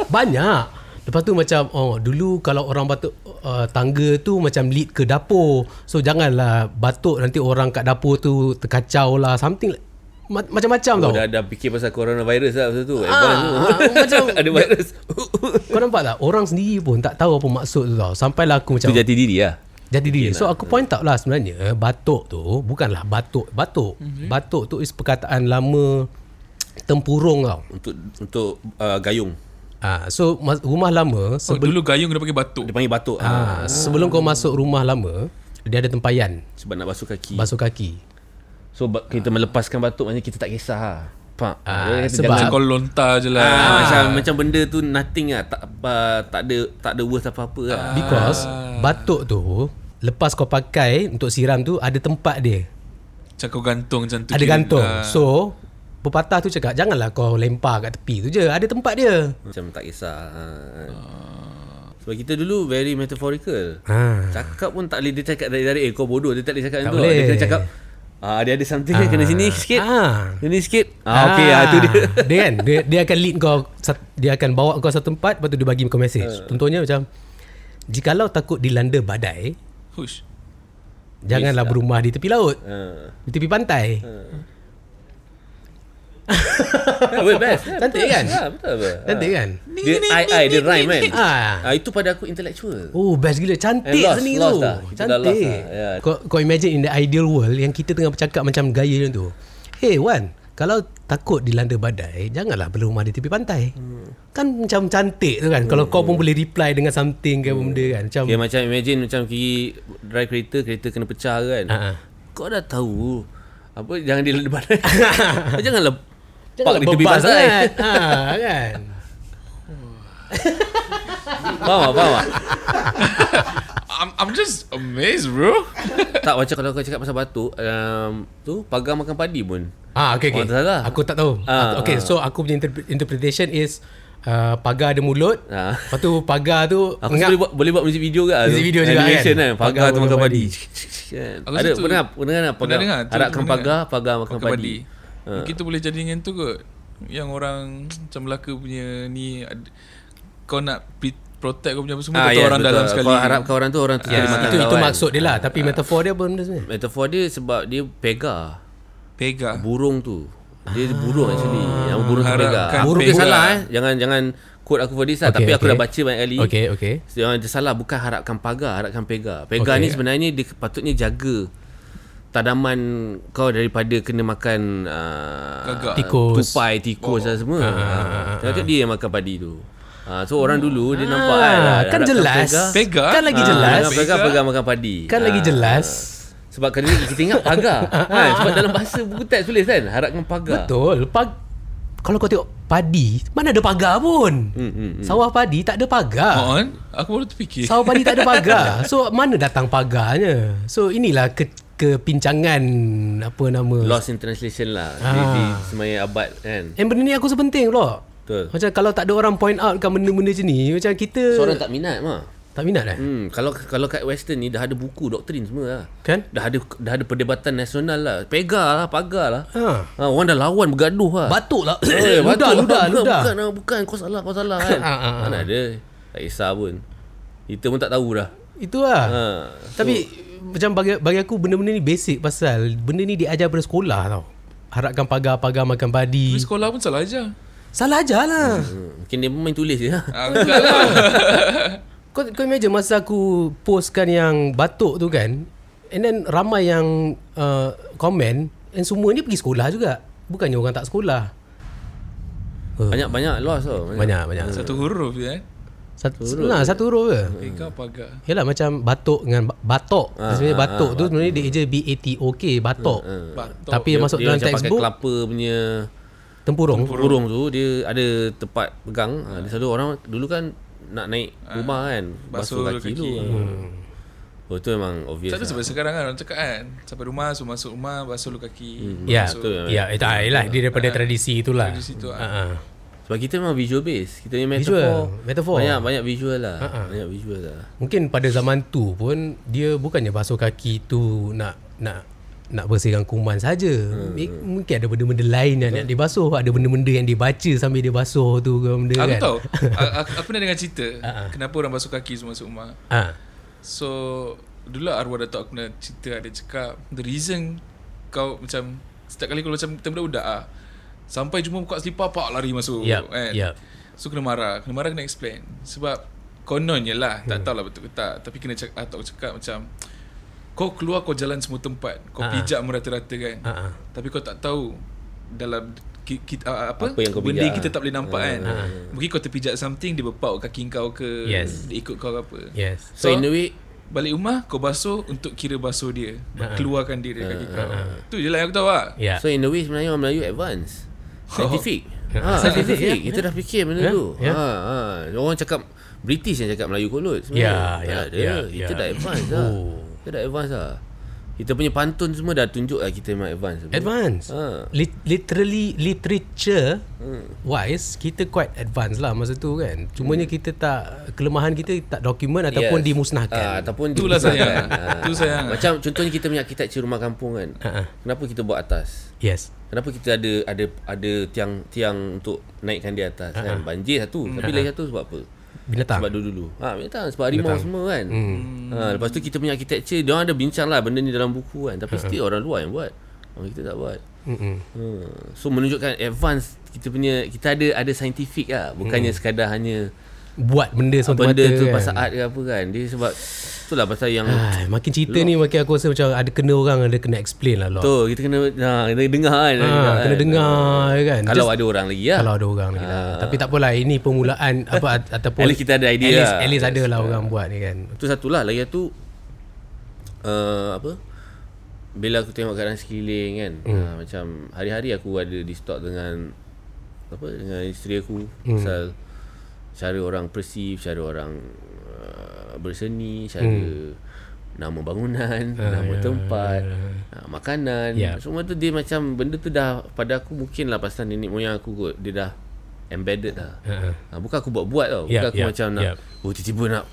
Banyak. Lepas tu macam oh dulu kalau orang batuk uh, tangga tu macam lead ke dapur. So janganlah batuk nanti orang kat dapur tu terkacau lah something like- ma- macam-macam Oh, tau. dah, dah fikir pasal coronavirus lah Pasal tu Ah, Advance tu ah, macam Ada virus Kau nampak tak orang sendiri pun tak tahu apa maksud tu tau. Sampailah aku macam Itu jati diri lah Jadi diri. So aku point out lah sebenarnya batuk tu bukanlah batuk. Batuk. Mm-hmm. Batuk tu is perkataan lama tempurung tau. Untuk untuk uh, gayung Ah, so mas- rumah lama Oh, sebelum dulu gayung kena pakai batuk. Dia panggil batuk ah, sebelum kau masuk rumah lama dia ada tempayan Sebab nak basuh kaki basuh kaki. So kita melepaskan batuk Maknanya kita tak kisah lah Pak Ah, Dia kata sebab- Macam kau lontar je lah. Ah, macam macam benda tu nothing lah tak apa tak ada tak ada worth apa-apa lah. Because batuk tu lepas kau pakai untuk siram tu ada tempat dia. Macam kau gantung macam tu. Ada gantung. ah. So pepatah tu cakap janganlah kau lempar kat tepi tu je. Ada tempat dia. Macam tak kisah. Ha, kan. Sebab kita dulu very metaphorical. Ha. Cakap pun tak boleh dia cakap dari-dari eh kau bodoh dia tak boleh cakap Tak macam tu. boleh. Dia kena cakap ah dia ada something ah. kena sini sikit. Ah. Sini sikit. Ah okey ah tu dia. Dia kan dia, dia akan lead kau dia akan bawa kau satu tempat lepas tu dia bagi kau message. Ah. Contohnya macam jikalau takut dilanda badai, Hush. janganlah berumah di tepi laut, Ha. di tepi pantai. Well, best. Cantik kan? Ha, betul apa? Cantik kan? Dia ai dia rhyme kan. Ah. Ah itu pada aku intellectual. Oh best gila Cantik Eh, lost, seni lost tu dah. Kita dah lost Cantik ya. kau, kau imagine in the ideal world Yang kita tengah bercakap macam gaya macam tu Hey Wan Kalau takut dilanda badai Janganlah berumah di tepi pantai hmm. Kan macam cantik tu kan hmm. Kalau kau pun boleh reply dengan something ke apa benda kan Macam Okay, macam imagine macam pergi drive kereta, kereta kena pecah kan. Ha. Kau dah tahu apa jangan dia landa badai. Kau park di tepi bebas pantai. sangat. ha, kan Faham tak? Faham tak? I'm, I'm just amazed bro Tak macam kalau kau cakap pasal batuk um, Tu pagar makan padi pun Ah, okay, okay. Orang tak salah. Aku tak tahu. Ah, okay, ah. so aku punya interpre- interpretation is uh, pagar ada mulut. Ah. Lepas tu pagar tu Aku boleh buat boleh buat music video ke Music video juga Animation kan? kan Pagar Pagar tu makan makan padi Aku Ada pernah Pernah tak Pernah dengar tu Harapkan pernah pagar dengar. Pagar makan Makan padi Ha. Kita boleh jadi dengan tu kot Yang orang Macam Melaka punya ni ad- Kau nak pre- protect kau punya apa semua Ah, Kau yes, orang betul. dalam sekali Kau harapkan orang tu Orang tu jadi makan itu, itu kan. maksud dia lah. Tapi metafor dia apa benda sebenarnya? Metafor dia sebab dia pegar Pega Burung tu Dia burung actually Yang burung tu Harapkan Aku mungkin pegar. salah eh Jangan jangan quote aku for this lah Okay, Tapi aku okay. dah baca banyak kali Okay, okay. Yang dia salah bukan harapkan pagar Harapkan pegar Pegar Okay. ni sebenarnya Dia patutnya jaga Tadaman kau daripada kena makan uh. Tikus. Tupai, tikus dan semua Ah, uh, uh, dia yang makan padi tu uh, So orang dulu dia nampak kan Ah, ah, kan harapkan jelas. pegar. Pegar Kan lagi Ah, jelas. Pegar, pegar, pegar makan padi Kan lagi Ah. jelas. Sebab kan kita ingat pagar kan? Sebab dalam bahasa buku teks tulis kan Harapkan pagar Betul. Pag kalau kau tengok padi, mana ada pagar pun. Hmm, hmm, hmm. Sawah padi tak ada pagar. On Aku baru terfikir Sawah padi tak ada pagar. So mana datang pagarnya? So inilah ke kepincangan apa nama Lost in translation lah Ah. di, di semaya abad kan And benda ni aku rasa penting pula Betul Macam kalau tak ada orang point out kan benda-benda macam ni Macam kita Seorang tak minat mah tak minat eh Hmm, kalau kalau kat western ni dah ada buku doktrin semua lah. Kan Dah ada dah ada perdebatan nasional lah. Pegar lah, pagar lah. ha. Ha, orang dah lawan bergaduh lah. Batuk lah Eh, Ludah batuk ludah lah. ludah Bukan, bukan, bukan, kau salah, kau salah kan. Ah, ah, ah. Mana ada. Tak kisah pun. Kita pun tak tahu dah. Itu lah Ha. Tapi Macam bagi, bagi aku Benda-benda ni basic Pasal Benda ni diajar pada sekolah tau. Harapkan pagar-pagar makan padi. Tapi sekolah pun salah aja Salah ajar lah Hmm, mungkin dia pun main tulis je. Ah, lah Kau, kau imagine masa aku postkan yang batuk tu kan And then ramai yang uh, komen And semua ni pergi sekolah juga. Bukannya orang tak sekolah. Banyak-banyak loss tau. Banyak. Banyak Satu huruf je eh Satu huruf Nah, satu huruf ke Pega pagar Yalah macam batuk dengan ba- batok Ah, Sebenarnya ah, batuk ah, tu sebenarnya dia eja B-A-T-O-K Batok Batok Tapi yang masuk dia dalam macam pakai textbook kelapa punya Tempurung burung tu dia ada tempat pegang. Ha. Dia selalu orang dulu kan nak naik rumah kan basuh, basuh kaki, kaki. dulu. Hmm. Oh tu memang obvious. Tak ada Lah. sebab sekarang kan orang cakap kan Sampai rumah so masuk rumah Basuh lu kaki Ya Basuh- betul. Ya itu ah, yalah Dia daripada tradisi itulah Tradisi tu. Ah, ah. Sebab kita memang visual base. Kita punya Visual, metaphor. metaphor. Banyak banyak visual lah. Ha, ha. Banyak visual lah. Mungkin pada zaman tu pun Dia bukannya basuh kaki tu Nak Nak nak bersihkan kuman saja. Hmm. Mungkin ada benda-benda lain yang nak dibasuh, ada benda-benda yang dibaca sambil dia basuh tu ke benda Aku kan. tahu aku, aku, aku pernah dengar cerita ah. Kenapa orang basuh kaki semua masuk rumah Ah. So Dulu lah arwah Datuk aku pernah cerita Ada cakap The reason Kau macam Setiap kali kalau macam Kita budak-budak ah, Sampai jumpa buka selipar Pak lari masuk Yup, kan? yup. So kena marah Kena marah kena explain Sebab Kononnya lah Hmm. Tak tahulah betul ke tak Tapi kena cakap, Datuk cakap macam Kau keluar kau jalan semua tempat Kau ah. pijak merata-rata kan ah. Tapi kau tak tahu Dalam ki, ki, uh, apa, Apa yang kau Benda pijak, kita tak boleh nampak kan Mungkin kau terpijak something Dia berpaut kaki kau ke Yes. Dia ikut kau ke apa Yes. So, in a way Balik rumah kau basuh untuk kira basuh dia. Ha. Keluarkan dia dari kaki kau. Tu je lah yang aku tahu lah. Ya. So in a way sebenarnya orang Melayu advance. Scientific. Oh. ha, Scientific, ya, Kita dah fikir benda Ya, tu. ya. Ha, ha. Orang cakap British yang cakap Melayu kolot Ya, ya, Tak ada. ya, Kita ya. dah advance dah. Oh. Kita dah advance dah. Kita punya pantun semua dah tunjuk lah kita memang advance. sebenarnya. Advance. Ha. Lit- literally literature Hmm. wise kita quite advance lah masa tu kan. Cumanya kita tak kelemahan kita tak dokumen ataupun Yes. dimusnahkan. Ah, ataupun Itulah dimusnahkan. sayang. Ah. Tu sayang. Macam contohnya kita punya arkitektur rumah kampung kan. Ha, ha. Kenapa kita buat atas? yes. Kenapa kita ada ada ada tiang tiang untuk naikkan di atas kan? Banjir satu, tapi lagi satu sebab apa? Binatang. Sebab dulu-dulu. Ha, binatang sebab harimau Binatang. semua kan. Hmm. Ha, lepas tu kita punya architecture, dia orang ada bincang lah benda ni dalam buku kan. Tapi still orang luar yang buat. Orang kita tak buat. Mm-mm. Hmm. So menunjukkan advance kita punya kita ada ada scientific lah, bukannya Hmm. sekadar hanya Buat benda semata-mata benda tu kan. pasal art ke apa kan. Dia sebab itulah pasal yang Ah, makin cerita ni makin aku rasa macam ada kena orang ada kena explain lah lot. tu kita kena ha, kita dengar kan. Ha, kena dengar kan. Kalau Just- ada orang lagi lah. kalau ada orang lagi lah. Tapi tak apalah ini permulaan apa at- ataupun At least kita ada idea At least, lah. at least ada lah orang buat ni kan. Itu satulah lagi satu uh, apa bila aku tengok keadaan sekeliling kan hmm. uh, macam hari-hari aku ada di stalk dengan apa dengan isteri aku hmm. pasal cara orang perceive cara orang uh, berseni cara Hmm. nama bangunan nama tempat uh, makanan Ya. semua tu dia macam benda tu dah pada aku mungkin lah pasal nenek moyang aku kot dia dah embedded lah Ha, uh, bukan aku buat-buat tau bukan Yap, aku yap, macam nak yap. oh tiba-tiba nak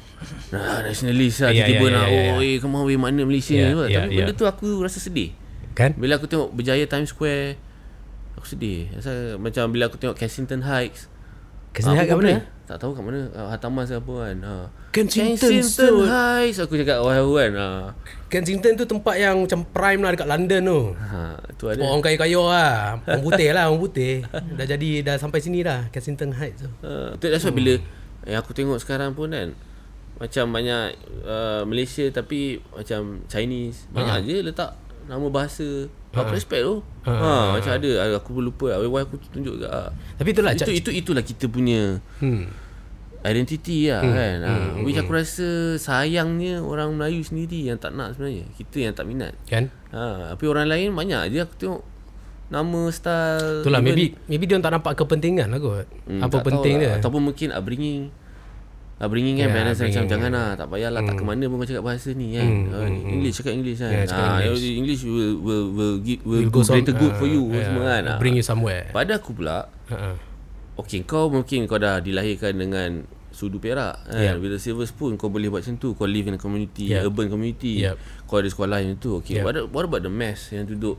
nak nationalist lah Ya, tiba-tiba ya, nak ya, ya, oh ya. eh come on mana Malaysia Ya, ni ya, tapi ya. benda tu aku rasa sedih Kan? bila aku tengok berjaya Times Square Aku sedih Rasa macam bila aku tengok Kensington Heights Kensington Ah, Heights kat mana? pun- Tak tahu kat mana uh, Hatamas ke apa kan ha. Kensington, Kensington Heights Aku cakap wah kan ha. Kensington tu tempat yang macam prime lah dekat London tu. ha. Tu ada orang kaya-kaya lah. Orang putih lah, orang putih. Dah jadi, dah sampai sini dah. Kensington Heights tu. uh, tu That's why bila Yang aku tengok sekarang pun kan Macam banyak uh, Malaysia Tapi Macam Chinese Banyak je letak Nama bahasa Aku respect tu ha. Macam ada Aku pun lupa lah Why aku tunjuk juga. Tapi itulah itu, itu itulah kita punya Hmm. identiti lah hmm. kan hmm. Ha. which aku rasa sayangnya orang Melayu sendiri yang tak nak sebenarnya kita yang tak minat Kan? ha. tapi orang lain banyak je aku tengok nama style Itulah even- maybe maybe dia tak nampak kepentingan lah kot. Hmm, Apa penting tahu dia? lah. ataupun mungkin upbringing upbringing kan Ya, parents macam upbringing, jangan lah tak payahlah tak ke mana pun kau cakap bahasa ni kan ha, English cakap English kan Ya, cakap ha, English. English will will will, give, will, Will go some- greater good for ah, you yeah, semua kan ha. Bring you somewhere. pada aku pula Ha. Okay kau mungkin kau dah dilahirkan dengan sudu perak kan Yep. With a silver spoon kau boleh buat macam tu Kau live in a community Yep. Urban community Yep. Kau ada sekolah yang tu Okay Yep. what, what about the mess Yang duduk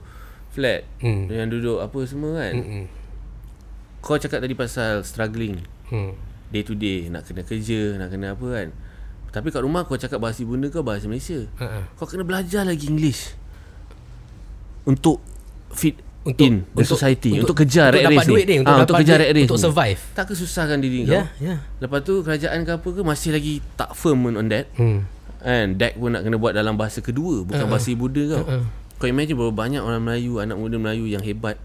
flat Hmm. Yang duduk apa semua kan Mm-mm. Kau cakap tadi pasal struggling Hmm. Day to day Nak kena kerja Nak kena apa kan Tapi kat rumah kau cakap bahasa ibunda kau Bahasa Malaysia Ha. Kau kena belajar lagi English Untuk Fit Untuk- in the untuk- society untuk- Untuk, kejar untuk rat dapat race duit ni, untuk Ah, dapat kejar rat race untuk ni. survive. Tak ke susahkan diri Ya, kau ya. Lepas tu kerajaan ke apa ke Masih lagi tak firm on that Hmm. And that pun nak kena buat dalam bahasa kedua Bukan bahasa ibunda kau Kau imagine berapa banyak orang Melayu Anak muda Melayu yang hebat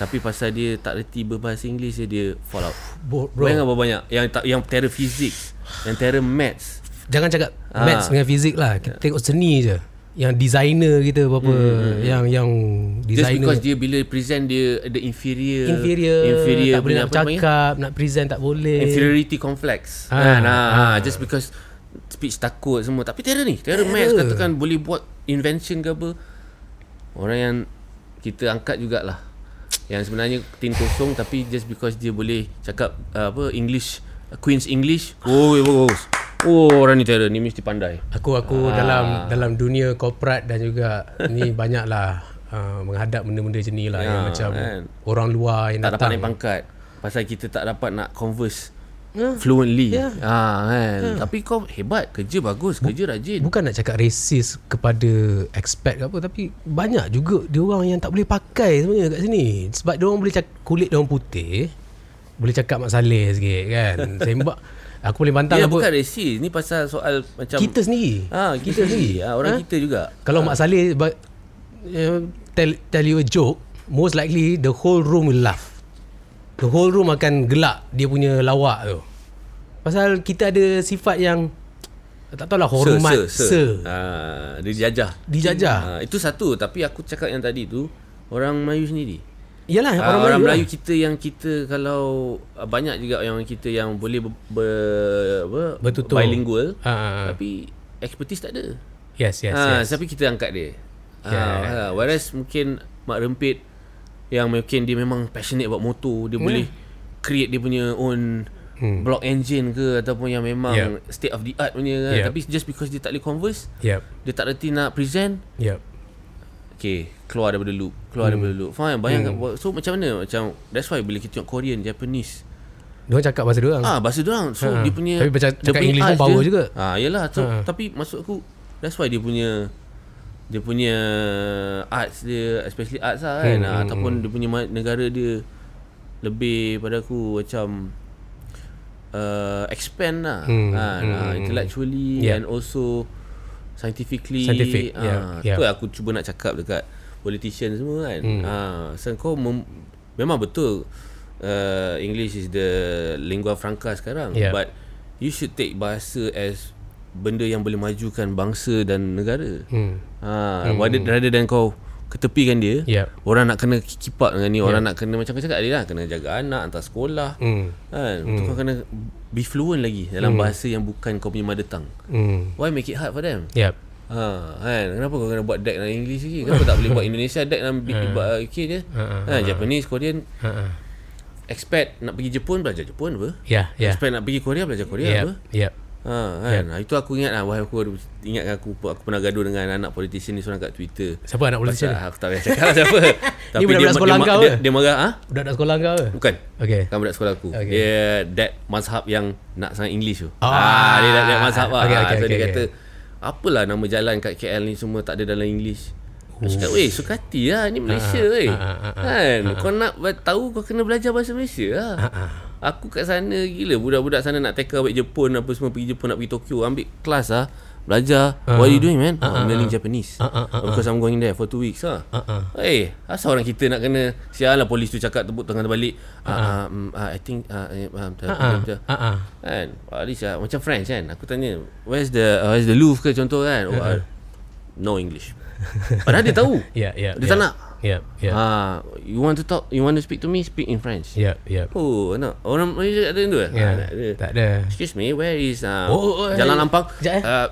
Tapi pasal dia tak reti berbahasa Inggeris dia, dia fall out Bro. Bayangkan berapa banyak Yang tak yang terror physics Yang terror maths Jangan cakap Ah. maths dengan fizik lah. Kita tengok seni je. Yang designer kita berapa yang yang Hmm, Just designer because dia bila present dia Ada inferior inferior, inferior tak boleh nak apa cakap, nak present tak boleh. Inferiority complex Ah, kan ah, ah. Just because Speech takut semua Tapi terror ni Terror Terror. maths katakan Boleh buat invention ke apa Orang yang Kita angkat jugalah Yang sebenarnya Tin kosong Tapi just because dia boleh Cakap uh, Apa English Queen's English Oh bagus Oh orang ni terror Ni mesti pandai Aku aku Ah. dalam dalam dunia korporat dan juga ni banyaklah uh, menghadap benda-benda ni lah Ya, yang macam kan. orang luar yang Tak dapat datang. naik pangkat Pasal kita tak dapat nak converse Ya. Fluently Ya. ah, kan. Tapi kau hebat Kerja bagus Kerja rajin Bukan nak cakap racist kepada expat ke apa tapi banyak juga dia orang yang tak boleh pakai sebenarnya kat sini sebab dia orang boleh cakap kulit dia orang putih boleh cakap Mak Saleh sikit kan sembak aku boleh bantah Ya apa bukan racist Ni pasal soal Macam kita sendiri Ah, kita, sendiri. Ah, orang Ha? kita juga. Kalau Mak Saleh but, uh, tell, tell you a joke, most likely the whole room will laugh. The whole room akan gelak dia punya lawak tu. Pasal kita ada sifat yang tak tahulah hormat, sir, sir, sir. Ah, dia dijajah. Dijajah. Ah, itu satu, tapi aku cakap yang tadi tu orang Melayu sendiri. Yalah Ah, orang, orang, orang Melayu lah. kita yang kita kalau banyak juga yang kita yang boleh ber, ber, apa, Bertutur. bilingual ah. tapi expertise tak ada. Yes, yes, ah, yes. Tapi kita angkat dia. Yeah. Ah, ah, whereas mungkin Mak Rempit yang mungkin dia memang passionate about motor, dia boleh create dia punya own Hmm. block engine ke ataupun yang memang Yep. state of the art punya kan. Yep. Tapi just because dia tak boleh converse, Yep. dia tak reti nak present, Yep. Okay Keluar daripada loop Keluar hmm. daripada loop Faham Bayangkan hmm. So macam mana Macam That's why bila kita tengok Korean Japanese Dia orang cakap bahasa dia orang. Ah bahasa dia orang So Ha. dia punya Tapi macam dia cakap English pun power dia- juga. Ah yalah so, Ha. Tapi maksud aku That's why dia punya Dia punya Arts dia Especially arts lah kan Hmm, hmm, hmm, Ataupun dia punya negara dia Lebih pada aku Macam uh, Expand lah Hmm, ha, hmm, hmm. Intellectually Yeah. And also Scientifically Scientific, ah, yeah, yeah. Tu aku cuba nak cakap dekat Politician semua kan Hmm. hmm. ha, So kau mem- Memang betul uh, English is the Lingua franca sekarang Yeah. But You should take bahasa as Benda yang boleh majukan bangsa dan negara Hmm. Ha, hmm. rather, rather than kau ketepikan dia Yep. orang nak kena keep up dengan ni orang nak kena macam kau cakap tadi lah kena jaga anak hantar sekolah Hmm. kan mm. kau kena be fluent lagi dalam bahasa yang bukan kau punya mother tongue Hmm. why make it hard for them Yep. Ha, kan? Kenapa kau kena buat deck dalam English lagi? Kenapa tak boleh buat Indonesia deck dalam uh, UK je? Ha, Japanese, Korean, ah. expat nak pergi Jepun belajar Jepun apa? Ya, ya. Expat nak pergi Korea belajar Korea Yep. apa? Yep. Ha, kan? Ha, itu aku ingat lah Wahai aku ingat aku aku pernah gaduh dengan anak politician ni seorang kat Twitter. Siapa anak politician Pasal, aku tak payah cakap lah siapa. Tapi budak-budak sekolah dia, kau dia, ke? dia, marah ha? Budak-budak sekolah kau ke? Bukan. Okay. Bukan budak sekolah aku. Okay. Dia that mazhab yang nak sangat English tu. Ah. Ah, dia that, that mazhab lah. Okay, Okay, so okay, dia okay. kata, apalah nama jalan kat KL ni semua tak ada dalam English. Aku cakap, weh Sukati lah Ni Malaysia weh ah, ah, ah, Kan Kau nak tahu Kau kena belajar bahasa Malaysia lah Aku kat sana gila Budak-budak sana nak take away Jepun Apa semua Pergi Jepun nak pergi Tokyo Ambil kelas lah Belajar. What are you doing man? Oh, I'm learning Japanese. Because I'm going there for two weeks lah Eh Asal orang kita nak kena Sial lah polis tu cakap Tepuk tangan terbalik. Ah, ah, mm, ah, I think ah, eh, ah, ah, Ah ah. Kan? At least ah, Macam French kan? Aku tanya Where's the uh, Where's the Louvre ke contoh kan? Oh, uh, No English. Padahal dia tahu. Ya, ya. Dia ya. tak nak Yep, yep. Ah, You want to talk You want to speak to me Speak in French Yep, yep. Oh nak Orang Malaysia ada tu eh? Ya, Ah, tak ada. Excuse me Where is uh, Oh, oh, Jalan eh, Lampang sekejap, eh. uh,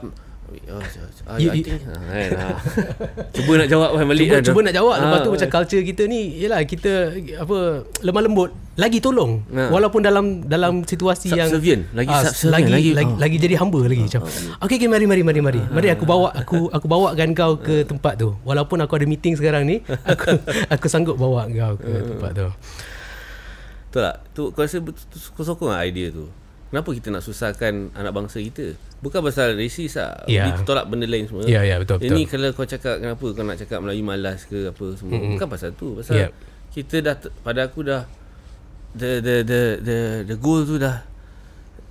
Oh, uh, You- I you- think uh, kan, ah. Cuba nak jawab kan balik Cuba, kan. cuba nak jawab Lepas Ah, tu macam culture kita ni Yelah kita Apa Lemah lembut Lagi tolong Ha. Walaupun dalam Dalam situasi yang Subservient. Lagi ah, subservient. lagi, Lagi- lagi, oh. lagi jadi hamba lagi macam Okay okay mari mari mari mari Mari aku bawa Aku aku bawakan kau ke tempat tu Walaupun aku ada meeting sekarang ni Aku aku sanggup bawa kau ke tempat tu Betul tak? Tu kau rasa betul- tu kau sokong idea tu? Kenapa kita nak susahkan anak bangsa kita? Bukan pasal racist lah. Ya. Dia tolak benda lain semua. Ya, ya, betul, Ini betul. kalau kau cakap kenapa kau nak cakap Melayu malas ke apa semua. Mm-hmm. Bukan pasal tu. Pasal Yep. kita dah pada aku dah the the the the the goal tu dah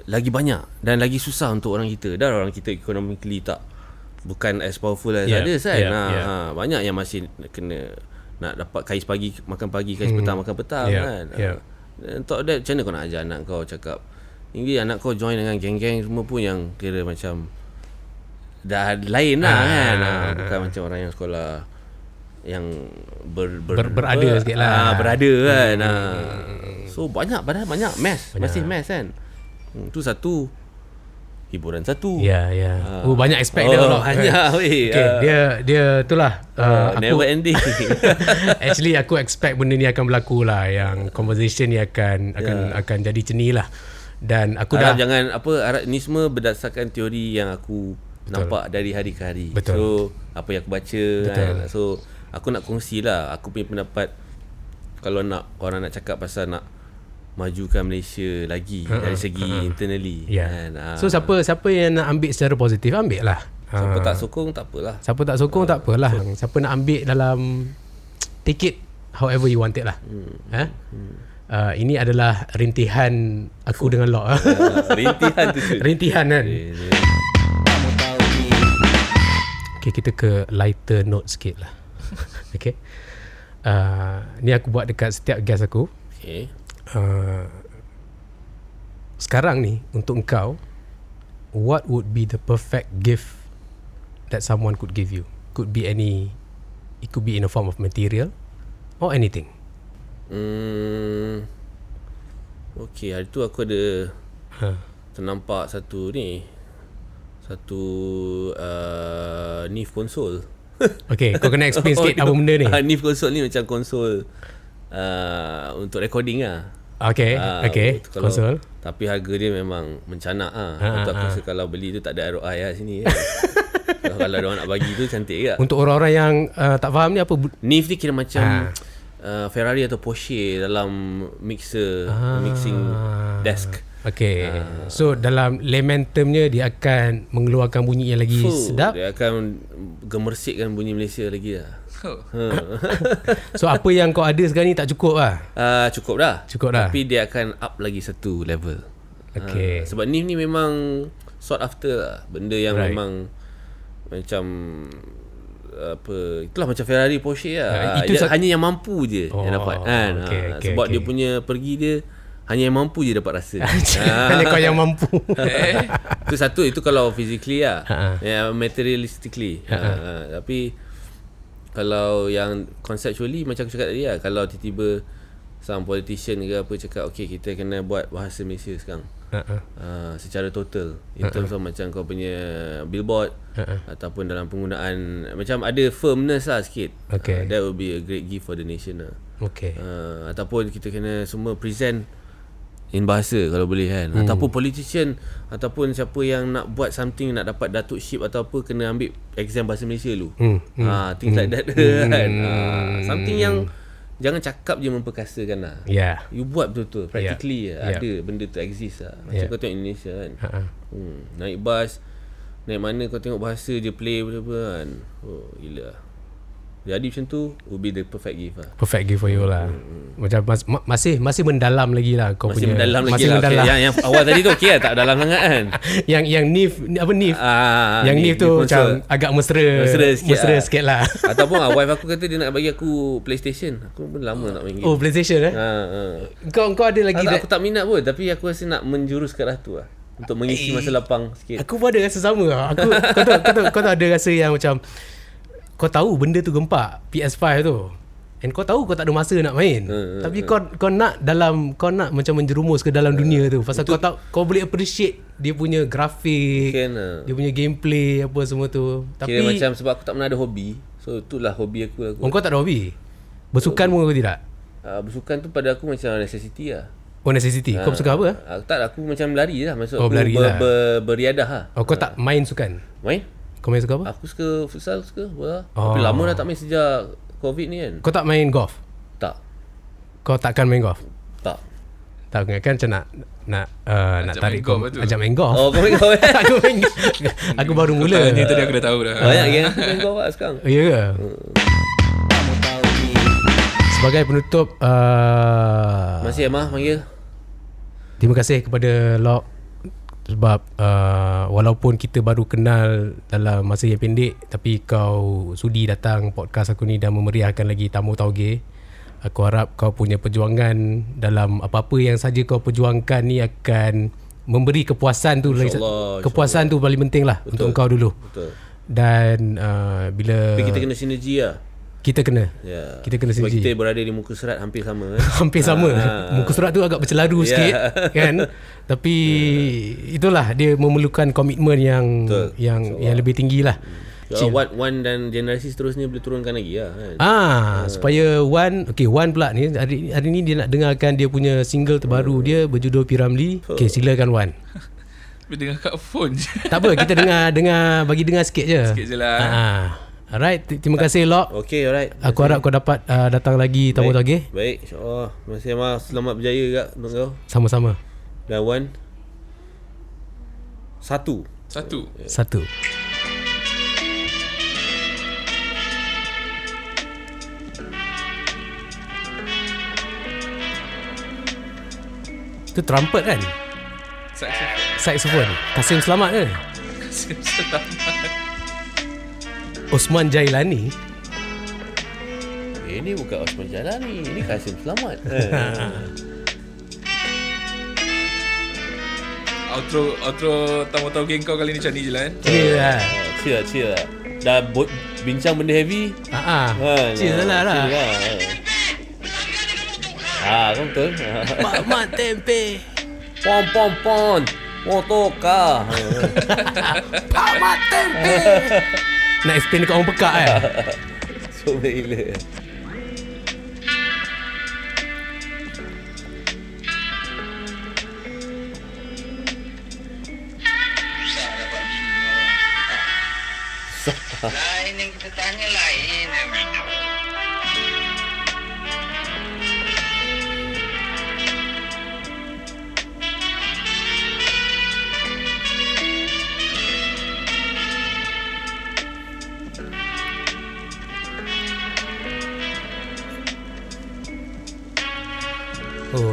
lagi banyak dan lagi susah untuk orang kita. Dah orang kita economically tak bukan as powerful as Yeah, others kan. yeah, ha, yeah. ha, banyak yang masih kena nak dapat kais pagi makan pagi, kais petang makan petang Yeah, kan. yeah. Dan Untuk that Macam mana kau nak ajar anak kau cakap Ini anak kau join dengan geng-geng semua pun yang Kira macam Dah lain lah Ah. kan. Ah, Bukan macam orang yang sekolah Yang ber, ber, Ber- berada sikit lah. ah, Berada kan. Ah. So banyak Padahal banyak Math Masih math kan. Hmm, Tu satu. Hiburan satu. Ya ya. Oh banyak expect dia Oh, kalau banyak, weh. Okay Ah. dia Dia itulah uh, uh, Never ending. Actually aku expect benda ni akan berlaku lah. Yang conversation ni akan Akan Ya. akan jadi ni lah Dan aku Harap dah jangan apa harap ni semua berdasarkan teori yang aku Betul. nampak dari hari ke hari. Betul. So apa yang aku baca kan. So aku nak kongsi lah aku punya pendapat kalau nak orang nak cakap pasal nak majukan Malaysia lagi uh-uh, dari segi uh-uh. internally Ya kan. Ah, So siapa siapa yang nak ambil secara positif Ambil lah siapa Ah. tak sokong tak apalah. Siapa tak sokong tak apalah Siapa nak ambil dalam Take it However you want it lah hmm. Ha? Uh, ini adalah rintihan aku dengan Lok. Ah, Rintihan tu. Rintihan kan. Kamu tahu ni. Okay kita ke lighter note sikit lah. Okay uh, Ni aku buat dekat setiap guest aku. Okay. uh, Sekarang ni Untuk engkau What would be the perfect gift That someone could give you? Could be any It could be in a form of material Or anything Hmm. Okay, hari tu aku ada ha. ternampak satu ni satu uh, NIF konsol. Okay kau kena explain sikit Apa benda ni Ah, NIF konsol ni macam konsol uh, untuk recording lah. Okay Ah, Okay tu kalau- Konsol Tapi harga dia memang mencanak ah. Ah, Untuk aku rasa kalau beli tu tak ada ROI lah sini. Kan. kalau kalau orang nak bagi tu cantik ke? Untuk orang-orang yang uh, Tak faham ni apa NIF ni kira macam Ah. Uh, Ferrari atau Porsche dalam mixer mixing desk. Okay So dalam layman termnya Dia akan Mengeluarkan bunyi yang lagi Fuh, sedap Dia akan gemersikkan bunyi Malaysia lagi lah. Oh. So apa yang kau ada sekarang ni Tak cukup lah Uh, cukup dah. Cukup dah. Tapi dia akan up lagi satu level. Okay. Ah, sebab ni ni memang sought after lah. Benda yang right. memang macam apa itulah macam Ferrari Porsche lah. Ah, Ah, itu dia sa- hanya yang mampu je oh, yang dapat kan. okay, Ah, okay, sebab okay. dia punya pergi dia hanya yang mampu je dapat rasa. Hanya kau yang mampu Itu satu itu kalau physically lah. Ha-ha. Ya materialistically. Ha, ha. tapi kalau yang conceptually macam aku cakap tadi lah kalau tiba-tiba some politician ke apa cakap okay kita kena buat bahasa Malaysia sekarang Uh-uh. uh, secara total in terms of macam kau punya billboard Uh-uh. ataupun dalam penggunaan macam ada firmness lah sikit Okay. uh, that will be a great gift for the nation lah Okay. uh, ataupun kita kena semua present in bahasa kalau boleh kan hmm. ataupun politician ataupun siapa yang nak buat something nak dapat datuk ship atau apa kena ambil exam bahasa Malaysia dulu Hmm, hmm. ha things like that kan ha, something yang jangan cakap je memperkasakan lah Yeah. you buat betul-betul practically Yeah. yeah. Yeah. ada benda tu exist lah macam Yeah. kau tengok Indonesia kan Uh-uh. hmm. naik bas naik mana kau tengok bahasa je play apa-apa kan oh gila lah. Jadi macam tu will be the perfect gift lah Perfect gift for you lah. Macam mas, ma- masih masih mendalam lagi lah kau masih punya. mendalam lagi masih lah mendalam. okay, yang, yang awal tadi tu okey lah tak dalam sangat kan yang yang Nif apa Nif? Ah, yang ni- Nif tu ni macam sponsor. agak mesra. Mesra sikit mesra lah. sikit lah. Ataupun ah, wife aku kata dia nak bagi aku PlayStation. Aku pun lama nak main game. oh PlayStation eh? Ha, ha. Kau kau ada lagi Tak, aku tak minat pun tapi aku rasa nak menjurus ke arah tu lah. Untuk mengisi masa lapang sikit. Aku pun ada rasa sama lah. Aku kau tahu kau tahu kau tahu ada rasa yang macam kau tahu benda tu gempak PS5 tu. And kau tahu kau tak ada masa nak main. Hmm, Tapi kau kau nak dalam kau nak macam menjerumus ke dalam dunia tu. Pasal kau tahu kau boleh appreciate dia punya grafik, Kan, ah. dia punya gameplay apa semua tu. Tapi Kira macam sebab aku tak pernah ada hobi. So itulah hobi aku. aku. oh, kau tak ada hobi. Bersukan pun kau tidak. Uh, bersukan tu pada aku macam necessity lah. Oh necessity. Kau bersukan apa? ah? Uh, tak aku macam lari lah. Maksud Oh, aku berlari ber, lah. ber, beriadah lah. Oh kau tak main sukan. Main? Kau main sukan apa? Aku suka futsal suka bola. Oh. Tapi lama dah tak main sejak COVID ni kan. Kau tak main golf. Tak. Kau takkan main golf. Tak. Tak kan macam nak nak uh, nak tarik golf kau ajak main golf. Oh kau main kau aku main aku baru mula. Tanya tadi aku dah tahu dah. Banyak geng aku main golf lah sekarang. Ya ke? Ni Sebagai penutup uh, Masih Emma panggil? terima kasih kepada Lok sebab uh, walaupun kita baru kenal dalam masa yang pendek tapi kau sudi datang podcast aku ni dan memeriahkan lagi tamu tauge. Aku harap kau punya perjuangan dalam apa-apa yang saja kau perjuangkan ni akan memberi kepuasan tu lagi kepuasan tu paling penting lah untuk kau dulu. Betul. Dan uh, bila Tapi kita kena sinergi lah. Kita kena Ya. Kita kena Sebab kita berada di muka serat hampir sama kan. hampir sama. Ah. Muka surat tu agak bercelaru Ya. sikit kan. Tapi itulah dia memerlukan komitmen yang Betul. yang yang lebih tinggi lah. Ya, one, one dan generasi seterusnya boleh turunkan lagi lah kan. Ah, supaya Wan, okay Wan pula ni hari hari ni dia nak dengarkan dia punya single terbaru dia berjudul Piramli. Okay, silakan Wan. Tapi dengar kat phone je. Tak apa, kita dengar dengar bagi dengar sikit je. Sikit je lah. Ah. Alright, terima kasih Lok. Okay, alright. Aku harap kau dapat uh, datang lagi tamu Baik. lagi. Baik, insyaAllah. Terima kasih Emma. Selamat berjaya kak untuk kau. Sama-sama. Dan one. Satu. Satu. Satu. Itu trumpet kan? Saxophone. Saxophone. Kasim Selamat ke? Selamat. Osman Jailani. Eh, ni bukan Osman Jalani. Ini Kasim Selamat. Eh. Outro outro tamu-tamu geng kau kali ni macam ni je lah kan. Chill lah. Ah, Chill lah, chill lah. Dah bo- bincang benda heavy. Ah, ah. Kan, Chill ah, lah lah. chill lah. Ah, kan betul. Mak mak tempe. Pom pom pom. Motoka. Pak mak tempe. Nak explain dekat orang pekak kan? so gila. Lain yang kita tanya lain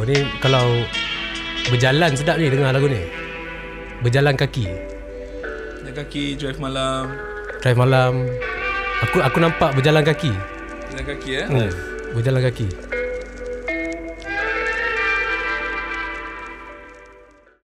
ni kalau berjalan sedap ni dengar lagu ni. Berjalan kaki. Jalan kaki, drive malam. Drive malam. Aku aku nampak berjalan kaki. Jalan kaki eh. Hmm. Berjalan kaki.